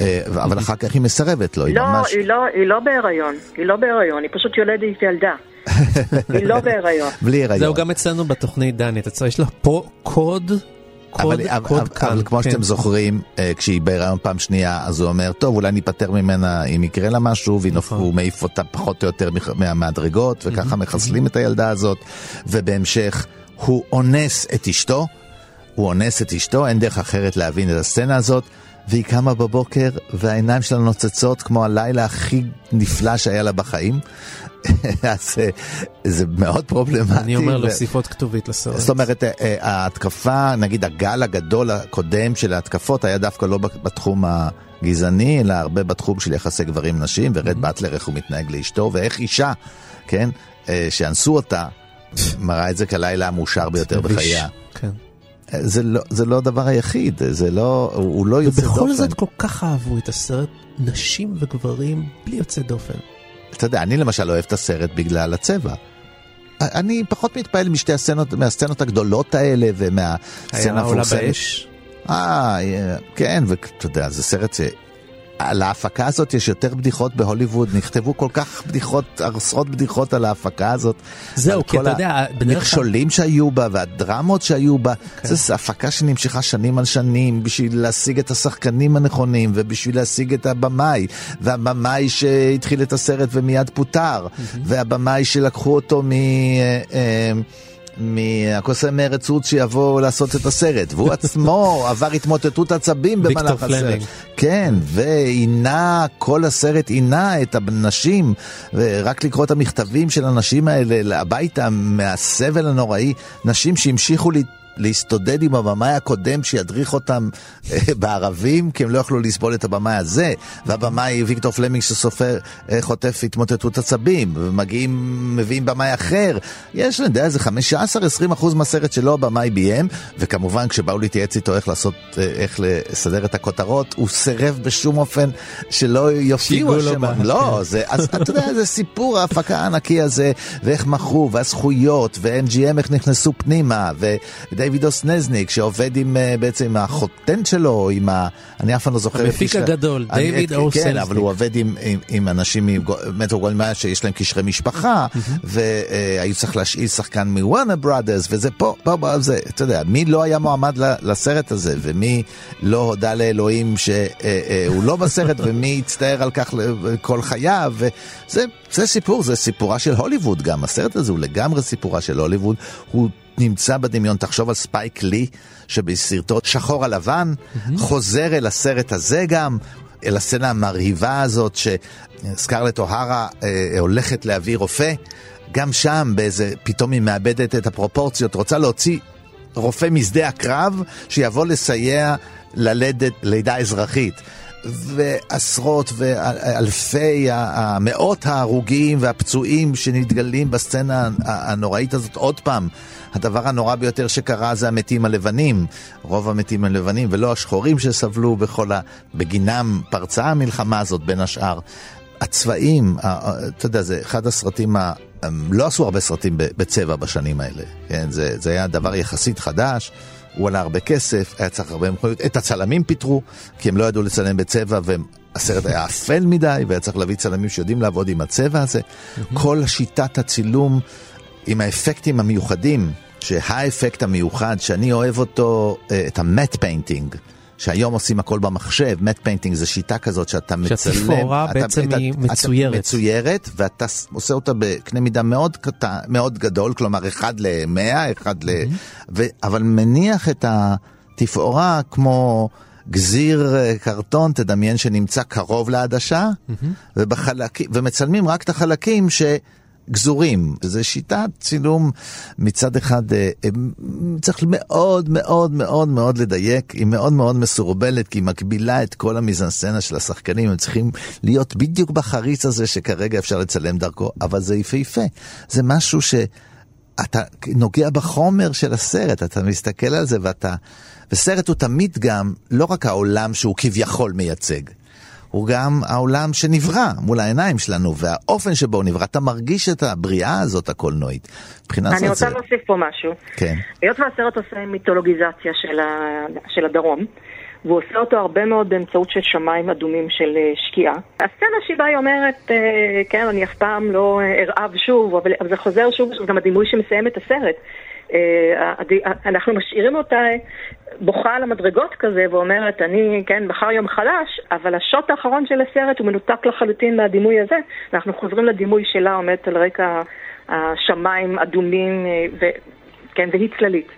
אה, אבל אחר כך היא מסרבת לו, היא לא, ממש... היא לא, היא לא בהיריון, היא לא בהיריון, היא פשוט יולדת ילדה. היא לא <laughs> בהיריון. בלי הריון. זהו גם אצלנו בתוכנית דני, אתה צריך, יש לה פה קוד, קוד, אבל, קוד אבל, כאן. אבל כמו כן. שאתם זוכרים, אה, כשהיא בהיריון פעם שנייה, אז הוא אומר, טוב, אולי ניפטר ממנה אם יקרה לה משהו, נכון. והוא מעיף אותה פחות או יותר מהמדרגות, וככה מחסלים את הילדה הזאת, ובהמשך הוא אונס את אשתו, הוא אונס את אשתו, אין דרך אחרת להבין את הסצנה הזאת, והיא קמה בבוקר, והעיניים שלה נוצצות כמו הלילה הכי נפלא שהיה לה בחיים. <laughs> אז אה, זה מאוד פרובלמטי. אני אומר להוסיף עוד כתובית לסרט. זאת אומרת, אה, אה, ההתקפה, נגיד הגל הגדול הקודם של ההתקפות היה דווקא לא בתחום הגזעני, אלא הרבה בתחום של יחסי גברים נשים, ורד באטלר איך הוא מתנהג לאשתו, ואיך אישה, כן, שאנסו אותה, מראה את זה כלילה המאושר ביותר. בחייה. כן. זה לא, זה לא הדבר היחיד, זה לא, הוא לא יוצא דופן. ובכל זאת כל כך אהבו את הסרט, נשים וגברים בלי יוצא דופן. אתה יודע, אני למשל אוהב את הסרט בגלל הצבע. אני פחות מתפעל משתי הסצנות, מהסצנות הגדולות האלה ומהסצנה היה עולה המפורסמת. באש? אה, כן, ואתה יודע, זה סרט על ההפקה הזאת יש יותר בדיחות בהוליווד, נכתבו כל כך בדיחות, עשרות בדיחות על ההפקה הזאת. זהו, כי כל אתה יודע, בדרך כלל... המכשולים שהיו בה והדרמות שהיו בה. כן. זו הפקה שנמשכה שנים על שנים בשביל להשיג את השחקנים הנכונים ובשביל להשיג את הבמאי. והבמאי שהתחיל את הסרט ומיד פוטר. והבמאי שלקחו אותו מ... אה, אה, מהקוסם מארץ עוץ שיבוא לעשות את הסרט, והוא <laughs> עצמו עבר התמוטטות עצבים במהלך הסרט. כן, ועינה, כל הסרט עינה את הנשים, ורק לקרוא את המכתבים של הנשים האלה הביתה מהסבל הנוראי, נשים שהמשיכו לה... להסתודד עם הבמאי הקודם שידריך אותם אה, בערבים, כי הם לא יכלו לסבול את הבמאי הזה. והבמאי ויקטור פלמינג שסופר, אה, חוטף התמוטטות עצבים, ומגיעים, מביאים במאי אחר. יש, אני יודע, איזה 15-20 אחוז מהסרט שלו הבמאי ביים, וכמובן כשבאו להתייעץ איתו איך לעשות, אה, איך לסדר את הכותרות, הוא סירב בשום אופן שלא יופיעו השמות. לא. זה, אז אתה יודע, זה סיפור ההפקה הענקי הזה, ואיך מכרו, והזכויות, ו-MGM איך נכנסו פנימה, ודייוויד אוסנזניק שעובד עם, אה, בעצם עם החותן שלו, עם ה... אני אף פעם לא זוכר... המפיק הגדול, אני- דיוויד כן, אוסנזניק. אבל הוא עובד עם, עם, עם אנשים ממטרו גולדמאיה שיש להם קשרי משפחה, והיו צריך להשאיל שחקן מוואנה בראדרס, וזה פה, פה, פה, זה, אתה יודע, מי לא היה מועמד לסרט הזה, ומי לא הודה לאלוהים שהוא לא בסרט, <laughs> ומי הצטער על כך כל חייו, וזה זה סיפור, זה סיפורה של הוליווד גם, הסרט הזה הוא לגמרי סיפורה של הוליווד, הוא נמצא בדמיון, תחשוב על ספייק לי, שבסרטו שחור על לבן, חוזר אל הסרט הזה גם, אל הסצנה המרהיבה הזאת שסקרלט אוהרה אה, הולכת להביא רופא, גם שם באיזה, פתאום היא מאבדת את הפרופורציות, רוצה להוציא רופא משדה הקרב שיבוא לסייע ללדת לידה אזרחית. ועשרות ואלפי, מאות ההרוגים והפצועים שנתגלים בסצנה הנוראית הזאת עוד פעם. הדבר הנורא ביותר שקרה זה המתים הלבנים, רוב המתים הלבנים ולא השחורים שסבלו בכל ה... בגינם פרצה המלחמה הזאת בין השאר. הצבעים, אתה יודע, זה אחד הסרטים, ה... לא עשו הרבה סרטים בצבע בשנים האלה, כן? זה, זה היה דבר יחסית חדש. הוא עלה הרבה כסף, היה צריך הרבה מחויבות. את הצלמים פיטרו, כי הם לא ידעו לצלם בצבע, והסרט היה אפל מדי, והיה צריך להביא צלמים שיודעים לעבוד עם הצבע הזה. כל שיטת הצילום עם האפקטים המיוחדים, שהאפקט המיוחד, שאני אוהב אותו, אה, את ה matte painting. שהיום עושים הכל במחשב, matte painting זה שיטה כזאת שאתה מצלם, שהתפאורה אתה- בעצם אתה- היא אתה מצוירת. מצוירת, ואתה עושה אותה בקנה מידה מאוד קטן, מאוד גדול, כלומר אחד למאה, אחד ל... ו... אבל מניח את התפאורה כמו גזיר אה, קרטון, תדמיין שנמצא קרוב לעדשה, ובחלקים, ומצלמים רק את החלקים ש... גזורים, זו שיטת צילום מצד אחד, אה, אה, צריך מאוד מאוד מאוד מאוד לדייק, היא מאוד מאוד מסורבלת, כי היא מקבילה את כל המיזנסצנה של השחקנים, הם צריכים להיות בדיוק בחריץ הזה שכרגע אפשר לצלם דרכו, אבל זה יפהפה, זה משהו ש... אתה נוגע בחומר של הסרט, אתה מסתכל על זה ואתה... וסרט הוא תמיד גם לא רק העולם שהוא כביכול מייצג, הוא גם העולם שנברא מול העיניים שלנו, והאופן שבו הוא נברא, אתה מרגיש את הבריאה הזאת הקולנועית. מבחינה אני זאת רוצה זה... להוסיף פה משהו. כן. היות והסרט עושה מיתולוגיזציה של, ה... של הדרום, והוא עושה אותו הרבה מאוד באמצעות של שמיים אדומים של אה, שקיעה. הסצנה שבה היא אומרת, אה, כן, אני אף פעם לא אה, ארעב שוב, אבל זה חוזר שוב, זה גם הדימוי שמסיים את הסרט. אה, אנחנו משאירים אותה בוכה על המדרגות כזה ואומרת, אני, כן, מחר יום חלש, אבל השוט האחרון של הסרט הוא מנותק לחלוטין מהדימוי הזה. אנחנו חוזרים לדימוי שלה עומדת על רקע השמיים אדומים, אה, ו, כן, והיא צללית.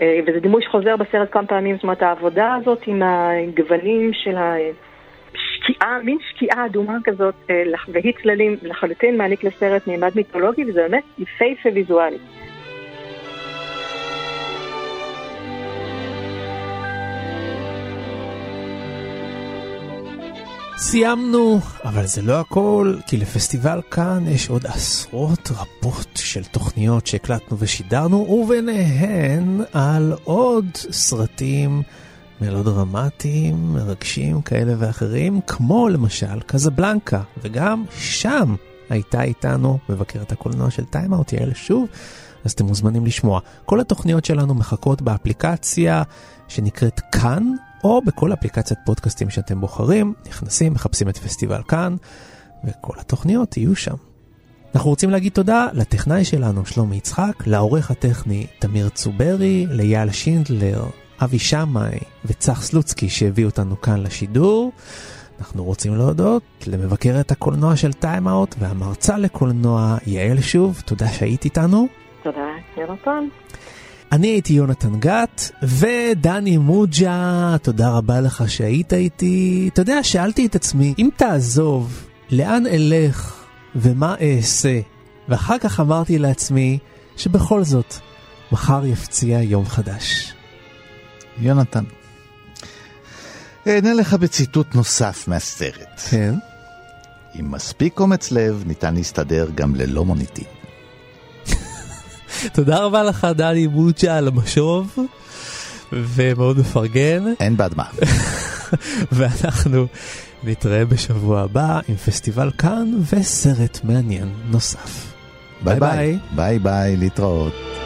אה, וזה דימוי שחוזר בסרט כמה פעמים, זאת אומרת העבודה הזאת עם הגוונים של השקיעה, מין שקיעה אדומה כזאת, אה, והיא צללים לחלוטין מעניק לסרט מימד מיתולוגי, וזה באמת יפהפה ויזואלי. סיימנו, אבל זה לא הכל, כי לפסטיבל כאן יש עוד עשרות רבות של תוכניות שהקלטנו ושידרנו, וביניהן על עוד סרטים מלודרמטיים, מרגשים כאלה ואחרים, כמו למשל קזבלנקה, וגם שם הייתה איתנו מבקרת הקולנוע של טיימאוט, יעל שוב, אז אתם מוזמנים לשמוע. כל התוכניות שלנו מחכות באפליקציה שנקראת כאן. או בכל אפליקציית פודקאסטים שאתם בוחרים, נכנסים, מחפשים את פסטיבל כאן, וכל התוכניות יהיו שם. אנחנו רוצים להגיד תודה לטכנאי שלנו, שלומי יצחק, לעורך הטכני תמיר צוברי, ליאל שינדלר, אבי שמאי וצח סלוצקי שהביאו אותנו כאן לשידור. אנחנו רוצים להודות למבקרת הקולנוע של טיים-אאוט והמרצה לקולנוע יעל שוב, תודה שהיית איתנו. תודה, יונתן. אני הייתי יונתן גת, ודני מוג'ה, תודה רבה לך שהיית איתי. אתה יודע, שאלתי את עצמי, אם תעזוב, לאן אלך ומה אעשה? ואחר כך אמרתי לעצמי, שבכל זאת, מחר יפציע יום חדש. יונתן. אענה לך בציטוט נוסף מהסרט. כן? עם מספיק אומץ לב ניתן להסתדר גם ללא מוניטין. תודה רבה לך, דני מוג'ה, על המשוב, ומאוד מפרגן. אין בעד מה. <laughs> ואנחנו נתראה בשבוע הבא עם פסטיבל קאן וסרט מעניין נוסף. ביי ביי. ביי ביי, להתראות.